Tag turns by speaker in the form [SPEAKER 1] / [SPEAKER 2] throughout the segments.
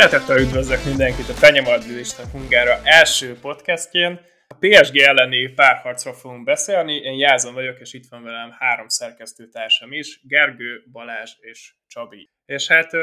[SPEAKER 1] Szeretettel üdvözlök mindenkit a Penyemadlista Hungára első podcastjén. A PSG elleni párharcról fogunk beszélni. Én Jázon vagyok, és itt van velem három szerkesztőtársam is, Gergő, Balázs és Csabi. És hát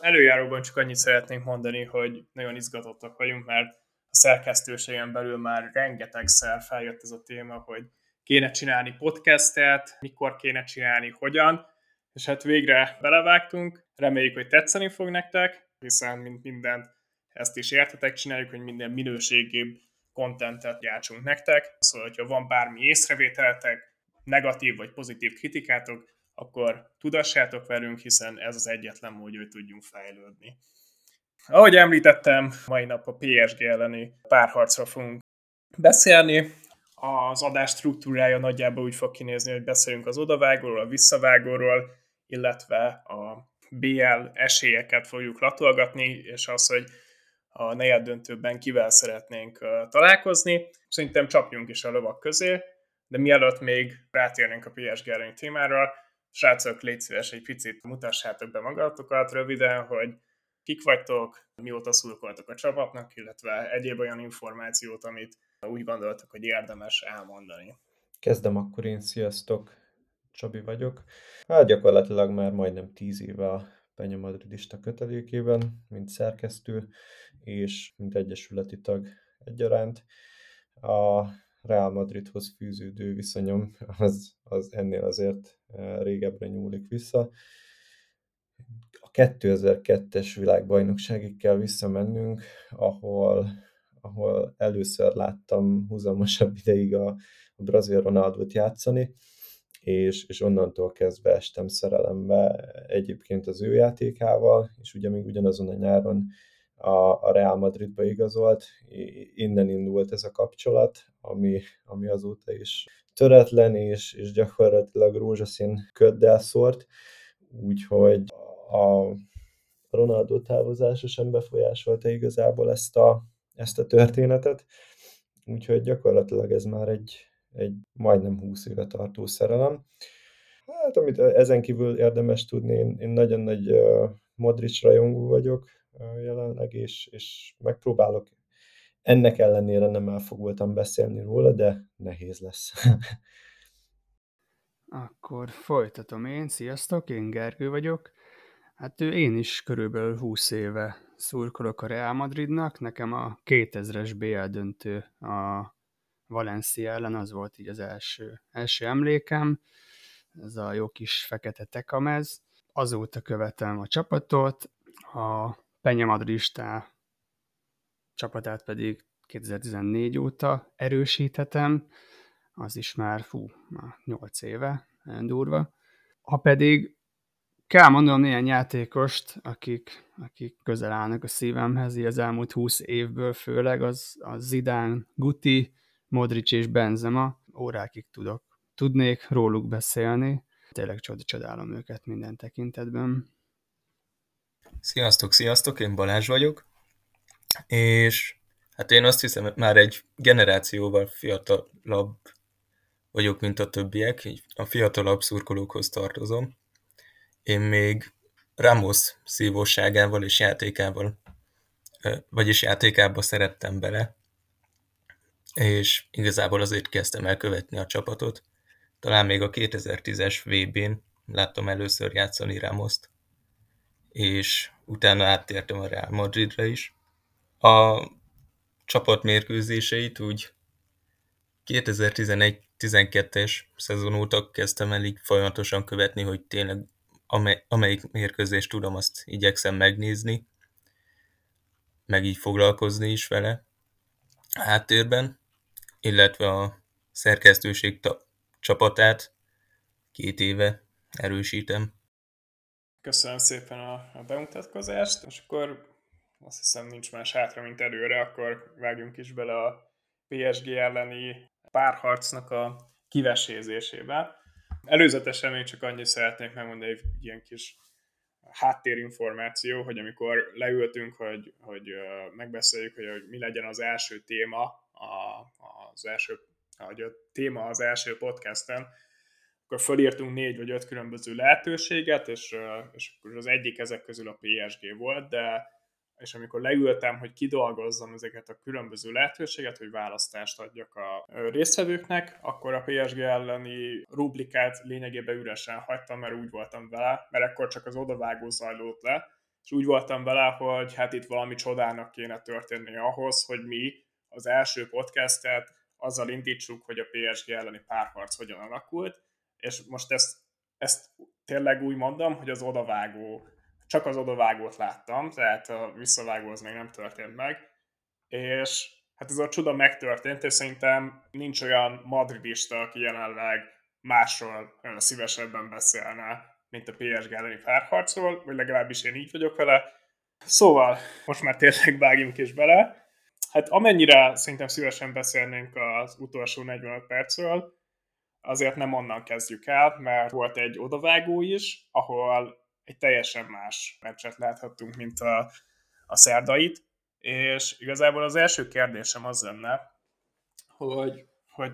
[SPEAKER 1] előjáróban csak annyit szeretnénk mondani, hogy nagyon izgatottak vagyunk, mert a szerkesztőségen belül már rengetegszer feljött ez a téma, hogy kéne csinálni podcastet, mikor kéne csinálni, hogyan, és hát végre belevágtunk, reméljük, hogy tetszeni fog nektek, hiszen mint mindent ezt is értetek, csináljuk, hogy minden minőségébb kontentet gyártsunk nektek. Szóval, hogyha van bármi észrevételetek, negatív vagy pozitív kritikátok, akkor tudassátok velünk, hiszen ez az egyetlen mód, hogy tudjunk fejlődni. Ahogy említettem, mai nap a PSG elleni párharcra fogunk beszélni. Az adás struktúrája nagyjából úgy fog kinézni, hogy beszélünk az odavágóról, a visszavágóról, illetve a BL esélyeket fogjuk latolgatni, és az, hogy a negyed döntőben kivel szeretnénk találkozni. Szerintem csapjunk is a lovak közé, de mielőtt még rátérnénk a PSG elleni témára, srácok, légy szíves, egy picit mutassátok be magatokat röviden, hogy kik vagytok, mióta szurkoltok a csapatnak, illetve egyéb olyan információt, amit úgy gondoltok, hogy érdemes elmondani.
[SPEAKER 2] Kezdem akkor én, sziasztok! Csabi vagyok. Hát gyakorlatilag már majdnem tíz éve a Penya Madridista kötelékében, mint szerkesztő és mint egyesületi tag egyaránt. A Real Madridhoz fűződő viszonyom az, az ennél azért e, régebbre nyúlik vissza. A 2002-es világbajnokságig kell visszamennünk, ahol, ahol először láttam húzamosabb ideig a, a brazil Ronaldot játszani, és, és onnantól kezdve estem szerelembe egyébként az ő játékával, és ugye még ugyanazon a nyáron a, a Real Madridba igazolt, innen indult ez a kapcsolat, ami, ami azóta is töretlen, és, és gyakorlatilag rózsaszín köddel szórt, úgyhogy a Ronaldo távozása sem befolyásolta igazából ezt a, ezt a történetet, úgyhogy gyakorlatilag ez már egy, egy majdnem 20 éve tartó szerelem. Hát, amit ezen kívül érdemes tudni, én, én nagyon nagy uh, Modric rajongó vagyok uh, jelenleg, és, és megpróbálok ennek ellenére nem elfogultam beszélni róla, de nehéz lesz.
[SPEAKER 3] Akkor folytatom én. Sziasztok, én Gergő vagyok. Hát én is körülbelül 20 éve szurkolok a Real Madridnak. Nekem a 2000-es BL döntő a Valencia ellen, az volt így az első, első emlékem, ez a jó kis fekete tekamez. Azóta követem a csapatot, a Penyamadristá csapatát pedig 2014 óta erősíthetem, az is már, fú, már 8 éve, nagyon durva. Ha pedig kell mondanom néhány játékost, akik, akik közel állnak a szívemhez, így az elmúlt 20 évből főleg, az, az Zidane, Guti, Modric és Benzema, órákig tudok. Tudnék róluk beszélni, tényleg csodálom őket minden tekintetben.
[SPEAKER 4] Sziasztok, sziasztok, én Balázs vagyok, és hát én azt hiszem, már egy generációval fiatalabb vagyok, mint a többiek, így a fiatalabb szurkolókhoz tartozom. Én még Ramos szívóságával és játékával, vagyis játékába szerettem bele, és igazából azért kezdtem el követni a csapatot. Talán még a 2010-es VB-n láttam először játszani Ramoszt, és utána áttértem a Real Madridra is. A csapat mérkőzéseit úgy 2011-12-es szezon óta kezdtem el így folyamatosan követni, hogy tényleg amely, amelyik mérkőzést tudom, azt igyekszem megnézni, meg így foglalkozni is vele háttérben illetve a szerkesztőség csapatát két éve erősítem.
[SPEAKER 1] Köszönöm szépen a, a bemutatkozást, és akkor azt hiszem nincs más hátra, mint előre, akkor vágjunk is bele a PSG elleni párharcnak a kivesézésébe. Előzetesen még csak annyit szeretnék megmondani, hogy ilyen kis háttérinformáció, hogy amikor leültünk, hogy, hogy megbeszéljük, hogy, hogy mi legyen az első téma a, az első, ahogy a téma az első podcasten, akkor fölírtunk négy vagy öt különböző lehetőséget, és, és akkor az egyik ezek közül a PSG volt, de és amikor leültem, hogy kidolgozzam ezeket a különböző lehetőséget, hogy választást adjak a résztvevőknek, akkor a PSG elleni rublikát lényegében üresen hagytam, mert úgy voltam vele, mert akkor csak az odavágó zajlott le, és úgy voltam vele, hogy hát itt valami csodának kéne történni ahhoz, hogy mi az első podcastet azzal indítsuk, hogy a PSG elleni párharc hogyan alakult, és most ezt, ezt tényleg úgy mondom, hogy az odavágó csak az odavágót láttam, tehát a visszavágó az még nem történt meg, és hát ez a csuda megtörtént, és szerintem nincs olyan madridista, aki jelenleg másról szívesebben beszélne, mint a PSG elleni párharcról, vagy legalábbis én így vagyok vele. Szóval, most már tényleg vágjunk is bele. Hát amennyire szerintem szívesen beszélnénk az utolsó 45 percről, azért nem onnan kezdjük el, mert volt egy odavágó is, ahol egy teljesen más meccset láthattunk, mint a, a szerdait, és igazából az első kérdésem az lenne, hogy, hogy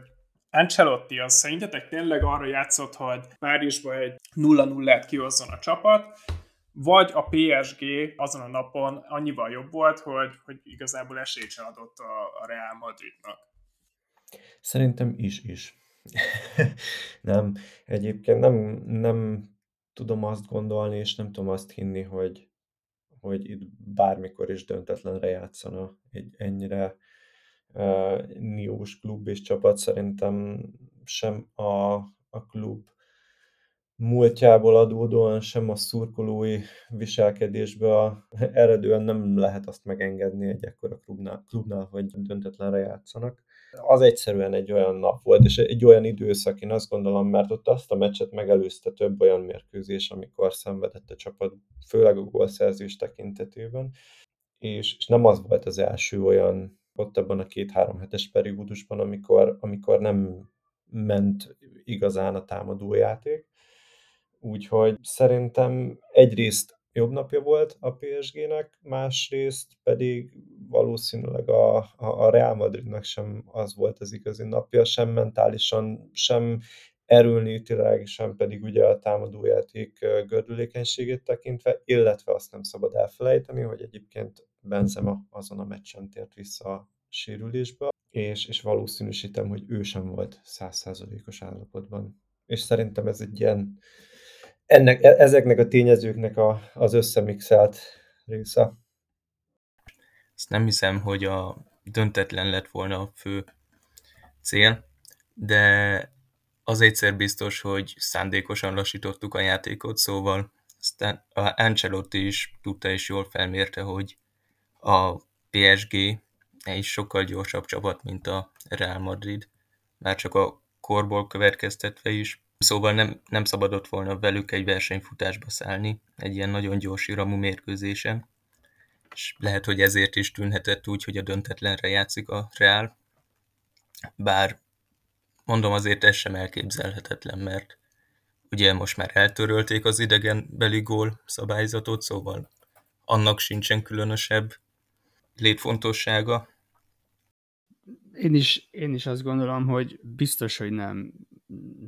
[SPEAKER 1] Ancelotti az szerintetek tényleg arra játszott, hogy Párizsba egy 0-0-et kihozzon a csapat, vagy a PSG azon a napon annyival jobb volt, hogy, hogy igazából esélyt sem adott a, a Real Madridnak?
[SPEAKER 2] Szerintem is-is. nem, egyébként nem, nem tudom azt gondolni, és nem tudom azt hinni, hogy, hogy itt bármikor is döntetlenre játszana egy ennyire uh, niós klub és csapat. Szerintem sem a, a klub múltjából adódóan, sem a szurkolói viselkedésből eredően nem lehet azt megengedni egy ekkora klubnál, klubnál hogy döntetlenre játszanak az egyszerűen egy olyan nap volt, és egy olyan időszak, én azt gondolom, mert ott azt a meccset megelőzte több olyan mérkőzés, amikor szenvedett a csapat, főleg a gólszerzés tekintetében, és, és nem az volt az első olyan ott abban a két-három hetes periódusban, amikor, amikor nem ment igazán a támadójáték. Úgyhogy szerintem egyrészt jobb napja volt a PSG-nek, másrészt pedig valószínűleg a, a, a Real Madridnak sem az volt az igazi napja, sem mentálisan, sem erőnétileg, sem pedig ugye a támadójáték gördülékenységét tekintve, illetve azt nem szabad elfelejteni, hogy egyébként Benzema azon a meccsen tért vissza a sérülésbe, és, és valószínűsítem, hogy ő sem volt százszázalékos állapotban. És szerintem ez egy ilyen ennek, e, ezeknek a tényezőknek a, az összemixelt része.
[SPEAKER 4] Ezt nem hiszem, hogy a döntetlen lett volna a fő cél, de az egyszer biztos, hogy szándékosan lassítottuk a játékot, szóval aztán a Ancelotti is tudta és jól felmérte, hogy a PSG egy sokkal gyorsabb csapat, mint a Real Madrid, már csak a korból következtetve is, Szóval nem, nem szabadott volna velük egy versenyfutásba szállni, egy ilyen nagyon gyors iramú mérkőzésen. És lehet, hogy ezért is tűnhetett úgy, hogy a döntetlenre játszik a Real. Bár mondom azért ez sem elképzelhetetlen, mert ugye most már eltörölték az idegen beli gól szabályzatot, szóval annak sincsen különösebb létfontossága.
[SPEAKER 3] Én is, én is azt gondolom, hogy biztos, hogy nem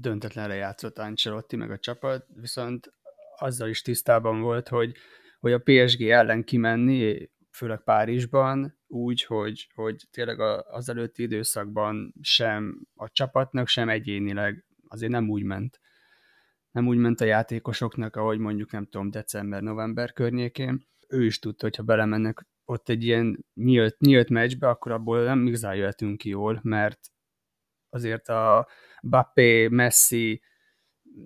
[SPEAKER 3] döntetlenre játszott Ancelotti meg a csapat, viszont azzal is tisztában volt, hogy, hogy a PSG ellen kimenni, főleg Párizsban, úgy, hogy, hogy tényleg az előtti időszakban sem a csapatnak, sem egyénileg azért nem úgy ment. Nem úgy ment a játékosoknak, ahogy mondjuk nem tudom, december-november környékén. Ő is tudta, hogy ha belemennek ott egy ilyen nyílt, nyílt meccsbe, akkor abból nem igazán jöhetünk ki jól, mert azért a Bappé, Messi,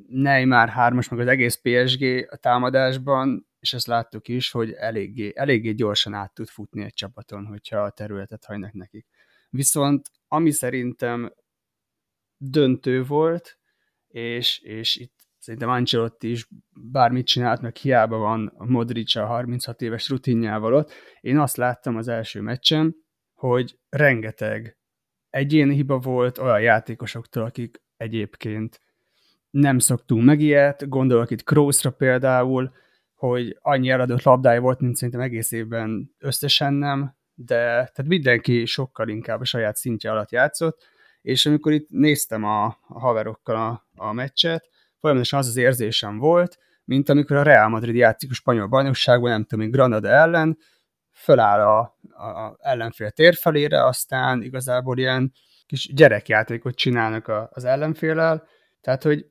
[SPEAKER 3] Neymar 3-as, meg az egész PSG a támadásban, és ezt láttuk is, hogy eléggé, eléggé gyorsan át tud futni egy csapaton, hogyha a területet hagynak nekik. Viszont ami szerintem döntő volt, és, és itt szerintem Ancelotti is bármit csinált, meg hiába van Modric a 36 éves rutinjával ott. Én azt láttam az első meccsen, hogy rengeteg egyéni hiba volt olyan játékosoktól, akik egyébként nem szoktunk meg ilyet, gondolok itt Kroosra például, hogy annyi eladott labdája volt, mint szerintem egész évben összesen nem, de tehát mindenki sokkal inkább a saját szintje alatt játszott, és amikor itt néztem a, a haverokkal a, a meccset, folyamatosan az az érzésem volt, mint amikor a Real Madrid játszik a spanyol bajnokságban, nem tudom, Granada ellen, föláll a, a ellenfél tér felére, aztán igazából ilyen kis gyerekjátékot csinálnak a, az ellenfélel, tehát, hogy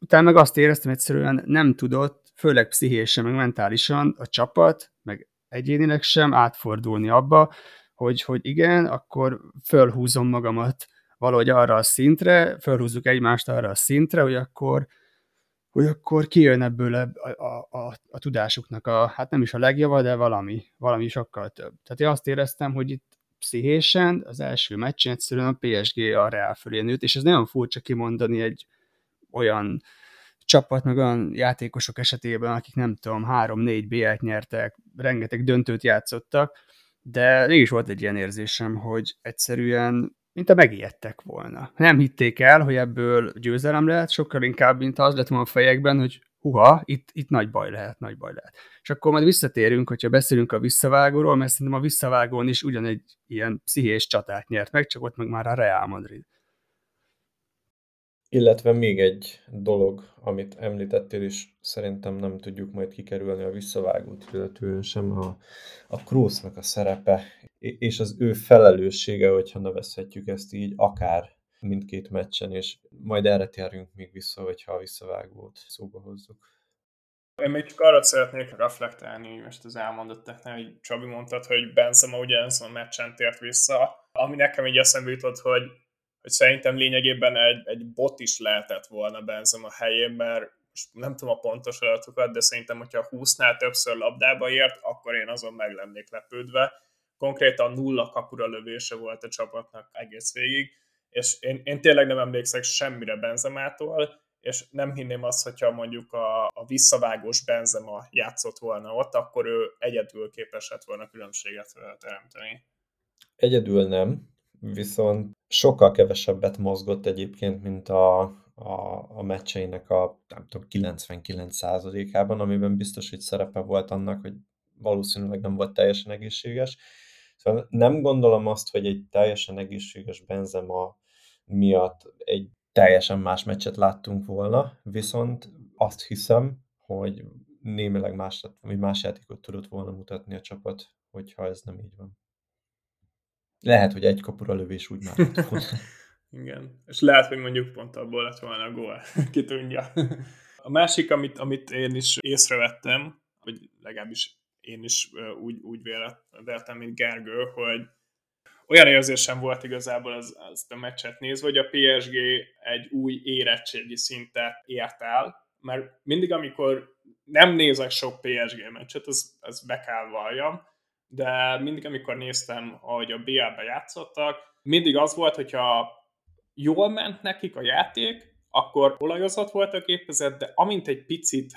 [SPEAKER 3] utána meg azt éreztem, egyszerűen nem tudott, főleg pszichésen, meg mentálisan a csapat, meg egyénileg sem átfordulni abba, hogy, hogy igen, akkor fölhúzom magamat valahogy arra a szintre, fölhúzzuk egymást arra a szintre, hogy akkor, hogy akkor kijön ebből a, a, a, a tudásuknak a, hát nem is a legjava, de valami, valami sokkal több. Tehát én azt éreztem, hogy itt pszichésen az első meccsen egyszerűen a PSG a Real fölé nőtt, és ez nagyon furcsa kimondani egy olyan csapat, meg olyan játékosok esetében, akik nem tudom, három-négy BL-t nyertek, rengeteg döntőt játszottak, de mégis volt egy ilyen érzésem, hogy egyszerűen mint a megijedtek volna. Nem hitték el, hogy ebből győzelem lehet, sokkal inkább, mint az lett volna a fejekben, hogy huha, itt, itt nagy baj lehet, nagy baj lehet. És akkor majd visszatérünk, hogyha beszélünk a visszavágóról, mert szerintem a visszavágón is ugyanegy ilyen pszichés csatát nyert meg, csak ott meg már a Real Madrid.
[SPEAKER 2] Illetve még egy dolog, amit említettél is, szerintem nem tudjuk majd kikerülni a visszavágót, illetően sem a, a Krósznak a szerepe, és az ő felelőssége, hogyha nevezhetjük ezt így, akár mindkét meccsen, és majd erre térjünk még vissza, hogyha a visszavágót szóba hozzuk.
[SPEAKER 1] Én még csak arra szeretnék reflektálni most az elmondottaknál, hogy Csabi mondtad, hogy Benzema ugyanazon a meccsen tért vissza, ami nekem így eszembe jutott, hogy hogy szerintem lényegében egy, egy bot is lehetett volna Benzema helyén, mert most nem tudom a pontos adatokat, de szerintem, hogyha 20-nál többször labdába ért, akkor én azon meg lennék lepődve. Konkrétan nulla kapura lövése volt a csapatnak egész végig, és én, én tényleg nem emlékszek semmire Benzemától, és nem hinném azt, hogyha mondjuk a, a visszavágós Benzema játszott volna ott, akkor ő egyedül képes lett volna különbséget teremteni.
[SPEAKER 2] Egyedül nem, viszont sokkal kevesebbet mozgott egyébként, mint a, a, a meccseinek a nem tudom, 99%-ában, amiben biztos, hogy szerepe volt annak, hogy valószínűleg nem volt teljesen egészséges. Szóval nem gondolom azt, hogy egy teljesen egészséges Benzema miatt egy teljesen más meccset láttunk volna, viszont azt hiszem, hogy némileg más, más játékot tudott volna mutatni a csapat, hogyha ez nem így van. Lehet, hogy egy kapura lövés úgy már
[SPEAKER 1] Igen, és lehet, hogy mondjuk pont abból lett volna a gól, ki tudja. A másik, amit, amit én is észrevettem, vagy legalábbis én is úgy, úgy véltem, mint Gergő, hogy olyan érzésem volt igazából az, az a meccset nézve, hogy a PSG egy új érettségi szintet ért el, mert mindig, amikor nem nézek sok PSG meccset, az, az be kell valljam, de mindig, amikor néztem, hogy a BL-be játszottak, mindig az volt, hogyha jól ment nekik a játék, akkor olajozott volt a gépezet, de amint egy picit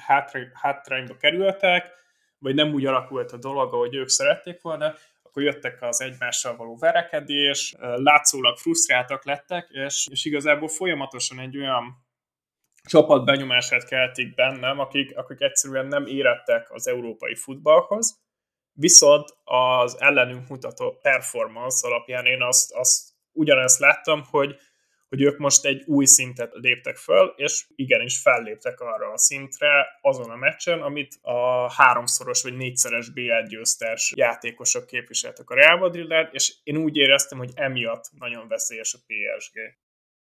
[SPEAKER 1] hátrányba kerültek, vagy nem úgy alakult a dolog, ahogy ők szerették volna, akkor jöttek az egymással való verekedés, látszólag frusztráltak lettek, és, és igazából folyamatosan egy olyan csapat benyomását keltik bennem, akik, akik egyszerűen nem érettek az európai futballhoz, Viszont az ellenünk mutató performance alapján én azt, azt ugyanezt láttam, hogy, hogy ők most egy új szintet léptek föl, és igenis felléptek arra a szintre azon a meccsen, amit a háromszoros vagy négyszeres BL győztes játékosok képviseltek a Real madrid és én úgy éreztem, hogy emiatt nagyon veszélyes a PSG.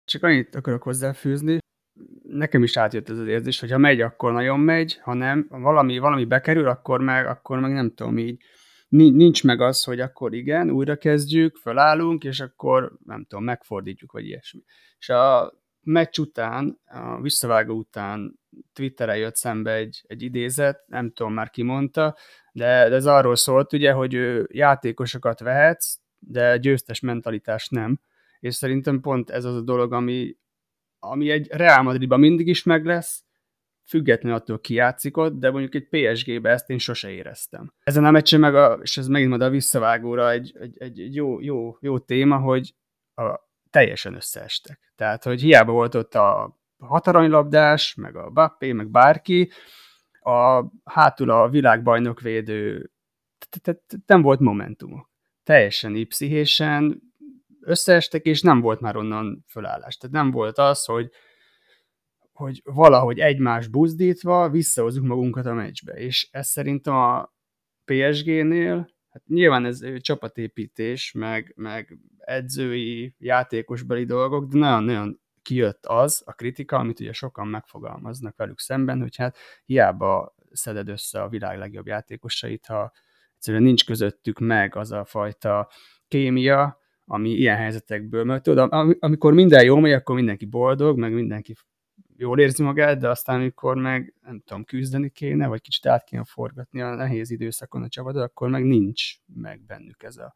[SPEAKER 3] Csak annyit akarok hozzáfűzni, nekem is átjött ez az érzés, hogy ha megy, akkor nagyon megy, ha nem, valami, valami bekerül, akkor meg, akkor meg nem tudom így. Nincs meg az, hogy akkor igen, újra kezdjük, felállunk, és akkor nem tudom, megfordítjuk, vagy ilyesmi. És a meccs után, a visszavágó után Twitteren jött szembe egy, egy idézet, nem tudom már ki mondta, de, de ez arról szólt ugye, hogy ő játékosokat vehetsz, de győztes mentalitást nem. És szerintem pont ez az a dolog, ami, ami egy Real Madridban mindig is meg lesz, függetlenül attól ki játszik ott, de mondjuk egy PSG-be ezt én sose éreztem. Ezen a meccsen meg, a, és ez megint majd a visszavágóra egy, egy, egy jó, jó, jó téma, hogy a, teljesen összeestek. Tehát, hogy hiába volt ott a hataranylabdás, meg a Bappé, meg bárki, a hátul a világbajnok védő nem volt momentumok. Teljesen így összeestek, és nem volt már onnan fölállás. Tehát nem volt az, hogy, hogy valahogy egymás buzdítva visszahozunk magunkat a meccsbe. És ez szerintem a PSG-nél Hát nyilván ez csapatépítés, meg, meg edzői, játékosbeli dolgok, de nagyon-nagyon kijött az a kritika, amit ugye sokan megfogalmaznak velük szemben, hogy hát hiába szeded össze a világ legjobb játékosait, ha egyszerűen nincs közöttük meg az a fajta kémia, ami ilyen helyzetekből, mert tudod, amikor minden jó megy, akkor mindenki boldog, meg mindenki jól érzi magát, de aztán, amikor meg, nem tudom, küzdeni kéne, vagy kicsit át kéne forgatni a nehéz időszakon a csapatot, akkor meg nincs meg bennük ez a,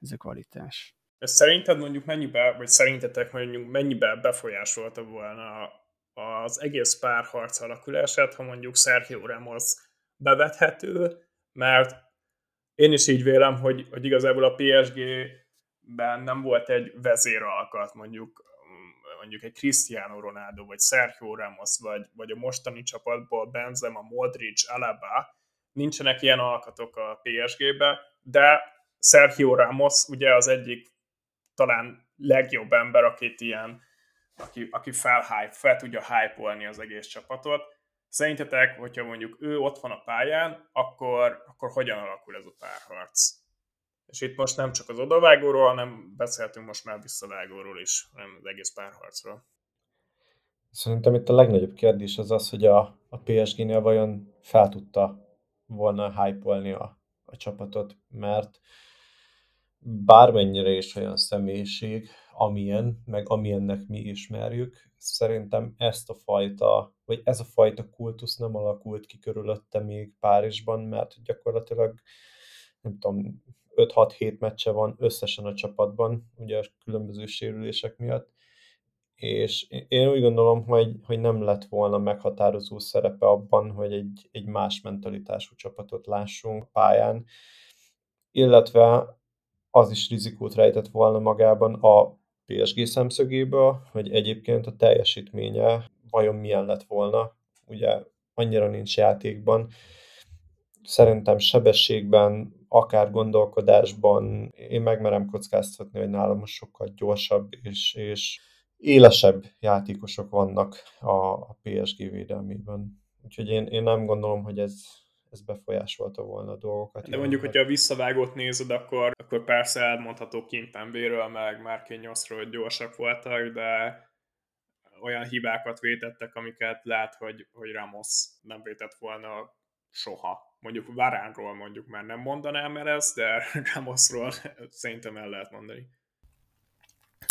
[SPEAKER 3] ez a kvalitás.
[SPEAKER 1] Ez szerinted mondjuk mennyibe, vagy szerintetek mondjuk mennyibe befolyásolta volna az egész párharc alakulását, ha mondjuk Sergio Ramos bevethető, mert én is így vélem, hogy, hogy igazából a PSG-ben nem volt egy vezéralkat, mondjuk mondjuk egy Cristiano Ronaldo, vagy Sergio Ramos, vagy, vagy a mostani csapatból Benzema, Modric, Alaba, nincsenek ilyen alkatok a PSG-be, de Sergio Ramos ugye az egyik talán legjobb ember, akit ilyen, aki, aki fel, fel tudja hype az egész csapatot. Szerintetek, hogyha mondjuk ő ott van a pályán, akkor, akkor hogyan alakul ez a párharc? És itt most nem csak az odavágóról, hanem beszéltünk most már visszavágóról is, hanem az egész párharcról.
[SPEAKER 2] Szerintem itt a legnagyobb kérdés az az, hogy a, a PSG-nél vajon fel tudta volna hype a, a csapatot, mert bármennyire is olyan személyiség, amilyen, meg amilyennek mi ismerjük, szerintem ezt a fajta, vagy ez a fajta kultusz nem alakult ki körülötte még Párizsban, mert gyakorlatilag nem tudom, 5-6-7 meccse van összesen a csapatban, ugye a különböző sérülések miatt, és én úgy gondolom, hogy, hogy nem lett volna meghatározó szerepe abban, hogy egy, egy más mentalitású csapatot lássunk pályán, illetve az is rizikót rejtett volna magában a PSG szemszögéből, hogy egyébként a teljesítménye vajon milyen lett volna, ugye annyira nincs játékban, szerintem sebességben, akár gondolkodásban én megmerem kockáztatni, hogy nálam sokkal gyorsabb és, és élesebb játékosok vannak a, a PSG védelmében. Úgyhogy én, én nem gondolom, hogy ez, ez befolyásolta volna a dolgokat.
[SPEAKER 1] De mondjuk, hogyha a visszavágót nézed, akkor, akkor persze elmondható Kimpembéről, meg Márkényoszról, hogy gyorsak voltak, de olyan hibákat vétettek, amiket lát, hogy, hogy Ramos nem vétett volna soha mondjuk Varánról mondjuk már nem mondanám el ezt, de Ramosról szerintem el lehet mondani.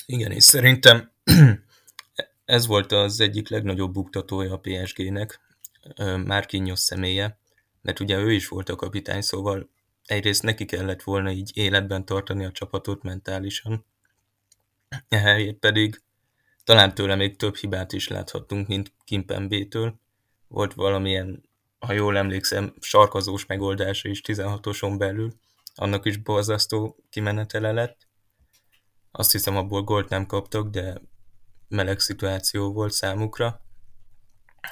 [SPEAKER 4] Igen, és szerintem ez volt az egyik legnagyobb buktatója a PSG-nek, Márkinyos személye, mert ugye ő is volt a kapitány, szóval egyrészt neki kellett volna így életben tartani a csapatot mentálisan, ehelyett pedig talán tőle még több hibát is láthattunk, mint Kimpembétől. Volt valamilyen ha jól emlékszem, sarkazós megoldása is 16-oson belül. Annak is borzasztó kimenetele lett. Azt hiszem, abból gólt nem kaptak, de meleg szituáció volt számukra.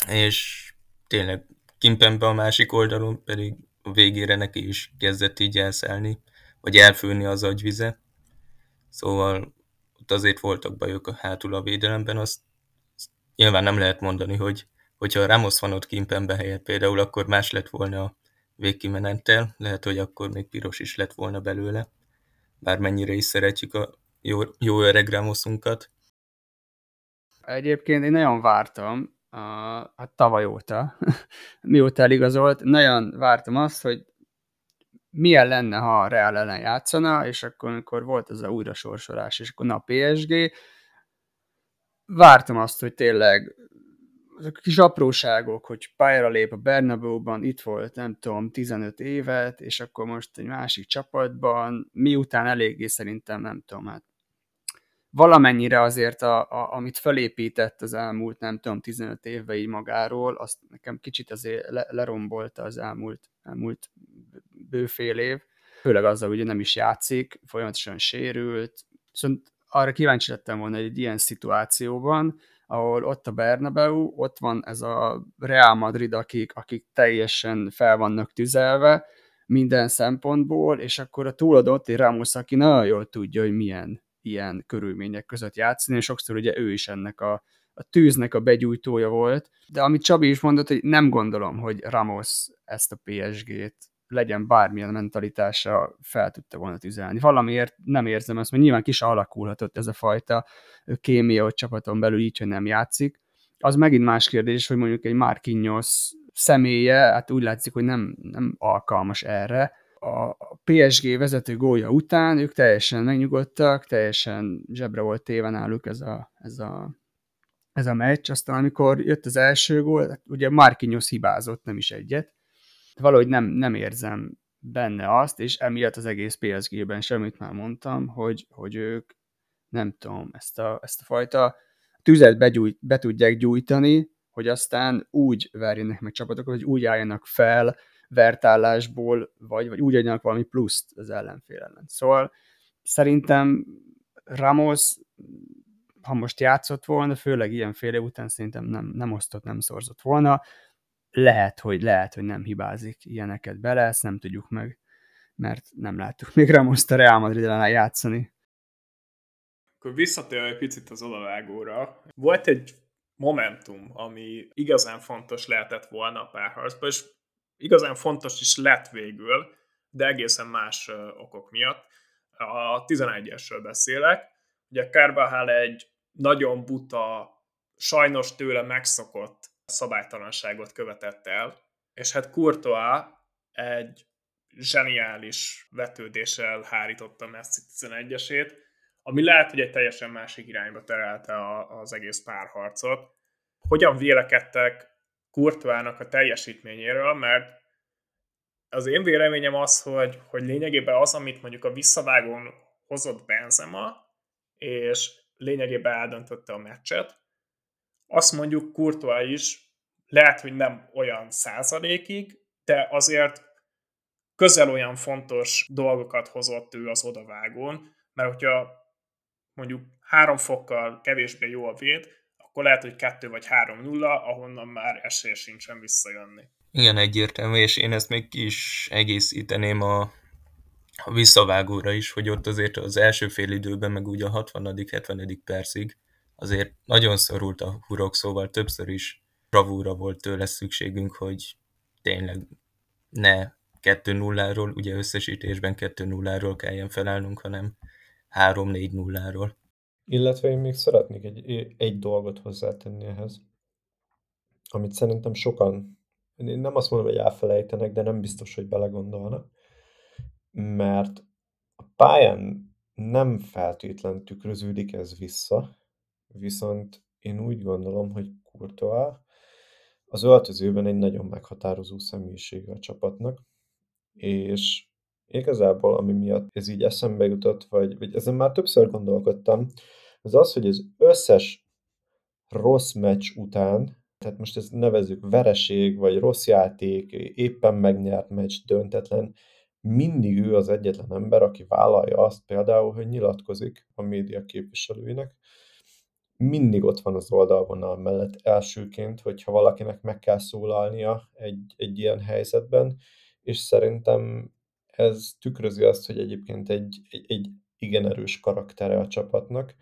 [SPEAKER 4] És tényleg Kimpembe a másik oldalon pedig a végére neki is kezdett így elszállni, vagy elfőni az agyvize. Szóval ott azért voltak bajok a hátul a védelemben, azt, azt nyilván nem lehet mondani, hogy hogyha Ramos van ott Kimpembe helyett például, akkor más lett volna a végkimenettel, lehet, hogy akkor még piros is lett volna belőle, bármennyire is szeretjük a jó, jó öreg Ramosunkat.
[SPEAKER 3] Egyébként én nagyon vártam, a, hát tavaly óta, mióta eligazolt, nagyon vártam azt, hogy milyen lenne, ha a Real ellen játszana, és akkor, amikor volt ez a újra sorsolás, és akkor na PSG, vártam azt, hogy tényleg azok a kis apróságok, hogy pályára lép a Bernabeu-ban, itt volt, nem tudom, 15 évet, és akkor most egy másik csapatban, miután eléggé szerintem, nem tudom, hát valamennyire azért, a, a, amit felépített az elmúlt, nem tudom, 15 évben így magáról, azt nekem kicsit azért le, lerombolta az elmúlt, elmúlt bőfél év, főleg azzal, hogy nem is játszik, folyamatosan sérült, viszont arra kíváncsi lettem volna, hogy egy ilyen szituációban, ahol ott a Bernabeu, ott van ez a Real Madrid, akik, akik teljesen fel vannak tüzelve minden szempontból, és akkor a túladott egy Ramos, aki nagyon jól tudja, hogy milyen ilyen körülmények között játszani, és sokszor ugye ő is ennek a, a tűznek a begyújtója volt, de amit Csabi is mondott, hogy nem gondolom, hogy Ramos ezt a PSG-t legyen bármilyen mentalitása, fel tudta volna tüzelni. Valamiért nem érzem ezt, mert nyilván kis alakulhatott ez a fajta kémia, hogy csapaton belül így, hogy nem játszik. Az megint más kérdés, hogy mondjuk egy Marquinhos személye, hát úgy látszik, hogy nem, nem alkalmas erre. A PSG vezető gólja után ők teljesen megnyugodtak, teljesen zsebre volt téve náluk ez a, ez a, ez a meccs. Aztán amikor jött az első gól, hát ugye Marquinhos hibázott, nem is egyet. Valahogy nem, nem érzem benne azt, és emiatt az egész PSG-ben semmit már mondtam, hogy, hogy ők nem tudom, ezt a, ezt a fajta tüzet begyújt, be tudják gyújtani, hogy aztán úgy verjenek meg csapatokat, hogy úgy álljanak fel vertállásból, vagy, vagy úgy adjanak valami pluszt az ellenfél ellen. Szóval szerintem Ramos, ha most játszott volna, főleg ilyen fél év után szerintem nem, nem osztott, nem szorzott volna. Lehet, hogy lehet, hogy nem hibázik ilyeneket bele, ezt nem tudjuk meg, mert nem láttuk még Ramos a Real Madrid játszani.
[SPEAKER 1] Akkor visszatér egy picit az odavágóra. Volt egy momentum, ami igazán fontos lehetett volna a párharcban, és igazán fontos is lett végül, de egészen más okok miatt. A 11-esről beszélek. Ugye Carvajal egy nagyon buta, sajnos tőle megszokott szabálytalanságot követett el, és hát Courtois egy zseniális vetődéssel hárította Messi 11-esét, ami lehet, hogy egy teljesen másik irányba terelte a, az egész párharcot. Hogyan vélekedtek Kurtvának a teljesítményéről, mert az én véleményem az, hogy, hogy lényegében az, amit mondjuk a visszavágón hozott Benzema, és lényegében eldöntötte a meccset, azt mondjuk Courtois is lehet, hogy nem olyan százalékig, de azért közel olyan fontos dolgokat hozott ő az odavágón, mert hogyha mondjuk három fokkal kevésbé jó a véd, akkor lehet, hogy kettő vagy három nulla, ahonnan már esély sincsen visszajönni.
[SPEAKER 4] Igen, egyértelmű, és én ezt még is egészíteném a, a visszavágóra is, hogy ott azért az első fél időben, meg ugye a 60 70 percig azért nagyon szorult a hurok, szóval többször is bravúra volt tőle szükségünk, hogy tényleg ne 2-0-ról, ugye összesítésben 2-0-ról kelljen felállnunk, hanem 3-4-0-ról.
[SPEAKER 2] Illetve én még szeretnék egy, egy dolgot hozzátenni ehhez, amit szerintem sokan, én nem azt mondom, hogy elfelejtenek, de nem biztos, hogy belegondolnak, mert a pályán nem feltétlen tükröződik ez vissza, viszont én úgy gondolom, hogy Courtois az öltözőben egy nagyon meghatározó személyisége a csapatnak, és igazából, ami miatt ez így eszembe jutott, vagy, vagy ezen már többször gondolkodtam, az az, hogy az összes rossz meccs után, tehát most ezt nevezzük vereség, vagy rossz játék, éppen megnyert meccs, döntetlen, mindig ő az egyetlen ember, aki vállalja azt például, hogy nyilatkozik a média képviselőinek, mindig ott van az oldalvonal mellett elsőként, hogyha valakinek meg kell szólalnia egy, egy ilyen helyzetben, és szerintem ez tükrözi azt, hogy egyébként egy, egy, egy igen erős karaktere a csapatnak,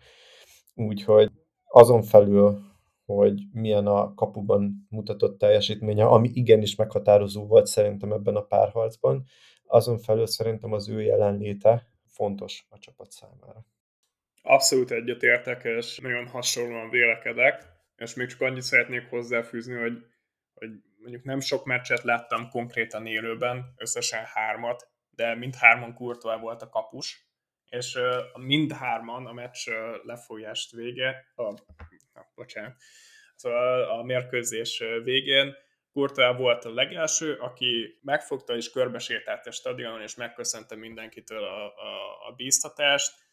[SPEAKER 2] úgyhogy azon felül, hogy milyen a kapuban mutatott teljesítménye, ami igenis meghatározó volt szerintem ebben a párharcban, azon felül szerintem az ő jelenléte fontos a csapat számára.
[SPEAKER 1] Abszolút egyetértek, és nagyon hasonlóan vélekedek, és még csak annyit szeretnék hozzáfűzni, hogy, hogy mondjuk nem sok meccset láttam konkrétan élőben, összesen hármat, de mindhárman Courtois volt a kapus, és mindhárman a meccs lefolyást vége, a, na, bocsánat, szóval a mérkőzés végén Courtois volt a legelső, aki megfogta és körbesétált a stadionon, és megköszönte mindenkitől a, a, a bíztatást.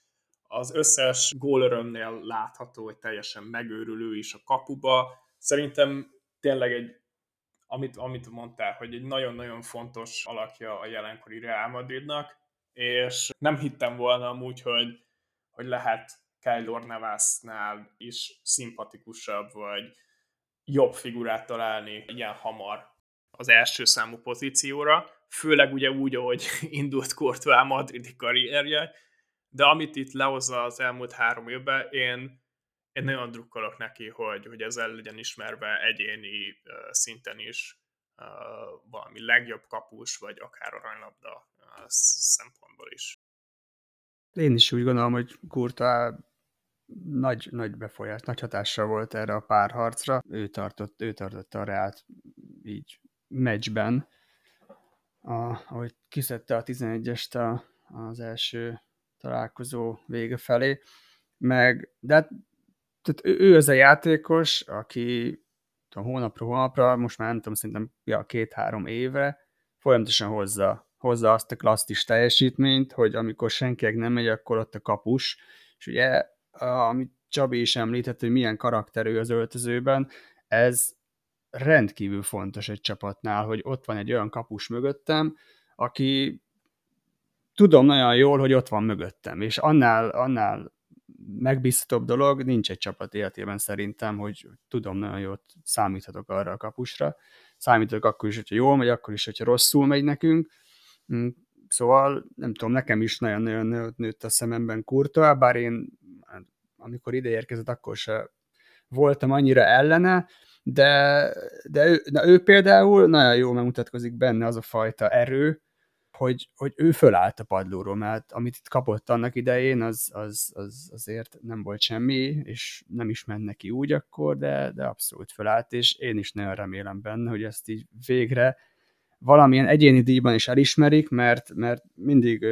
[SPEAKER 1] Az összes gólörömnél látható, hogy teljesen megőrülő is a kapuba. Szerintem tényleg egy amit, amit mondtál, hogy egy nagyon-nagyon fontos alakja a jelenkori Real Madridnak, és nem hittem volna amúgy, hogy, hogy lehet Keylor Navasnál is szimpatikusabb, vagy jobb figurát találni ilyen hamar az első számú pozícióra, főleg ugye úgy, ahogy indult Courtois madridi karrierje, de amit itt lehozza az elmúlt három évben, én én nagyon drukkolok neki, hogy, hogy ez el legyen ismerve egyéni szinten is valami legjobb kapus, vagy akár aranylabda szempontból is.
[SPEAKER 3] Én is úgy gondolom, hogy Kurta nagy, nagy befolyás, nagy hatással volt erre a párharcra. Ő, tartott, ő tartotta a Reált így meccsben, a, ahogy kiszedte a 11-est az első találkozó vége felé, meg, de hát, tehát ő, ő az a játékos, aki tudom, hónapra hónapra, most már nem tudom, szerintem ja, két-három éve folyamatosan hozza, hozza azt a klasszis teljesítményt, hogy amikor senkinek nem megy, akkor ott a kapus, és ugye, amit Csabi is említett, hogy milyen karakterű az öltözőben, ez rendkívül fontos egy csapatnál, hogy ott van egy olyan kapus mögöttem, aki tudom nagyon jól, hogy ott van mögöttem, és annál, annál megbízhatóbb dolog nincs egy csapat életében szerintem, hogy tudom nagyon jól számíthatok arra a kapusra. Számítok akkor is, hogyha jól megy, akkor is, hogyha rosszul megy nekünk. Mm, szóval nem tudom, nekem is nagyon-nagyon nőtt a szememben Kurtoa, bár én amikor ide érkezett, akkor se voltam annyira ellene, de, de ő, na, ő például nagyon jól megmutatkozik benne az a fajta erő, hogy, hogy ő fölállt a padlóról, mert amit itt kapott annak idején, az, az, az azért nem volt semmi, és nem is ment neki úgy akkor, de, de abszolút fölállt, és én is nagyon remélem benne, hogy ezt így végre valamilyen egyéni díjban is elismerik, mert, mert mindig,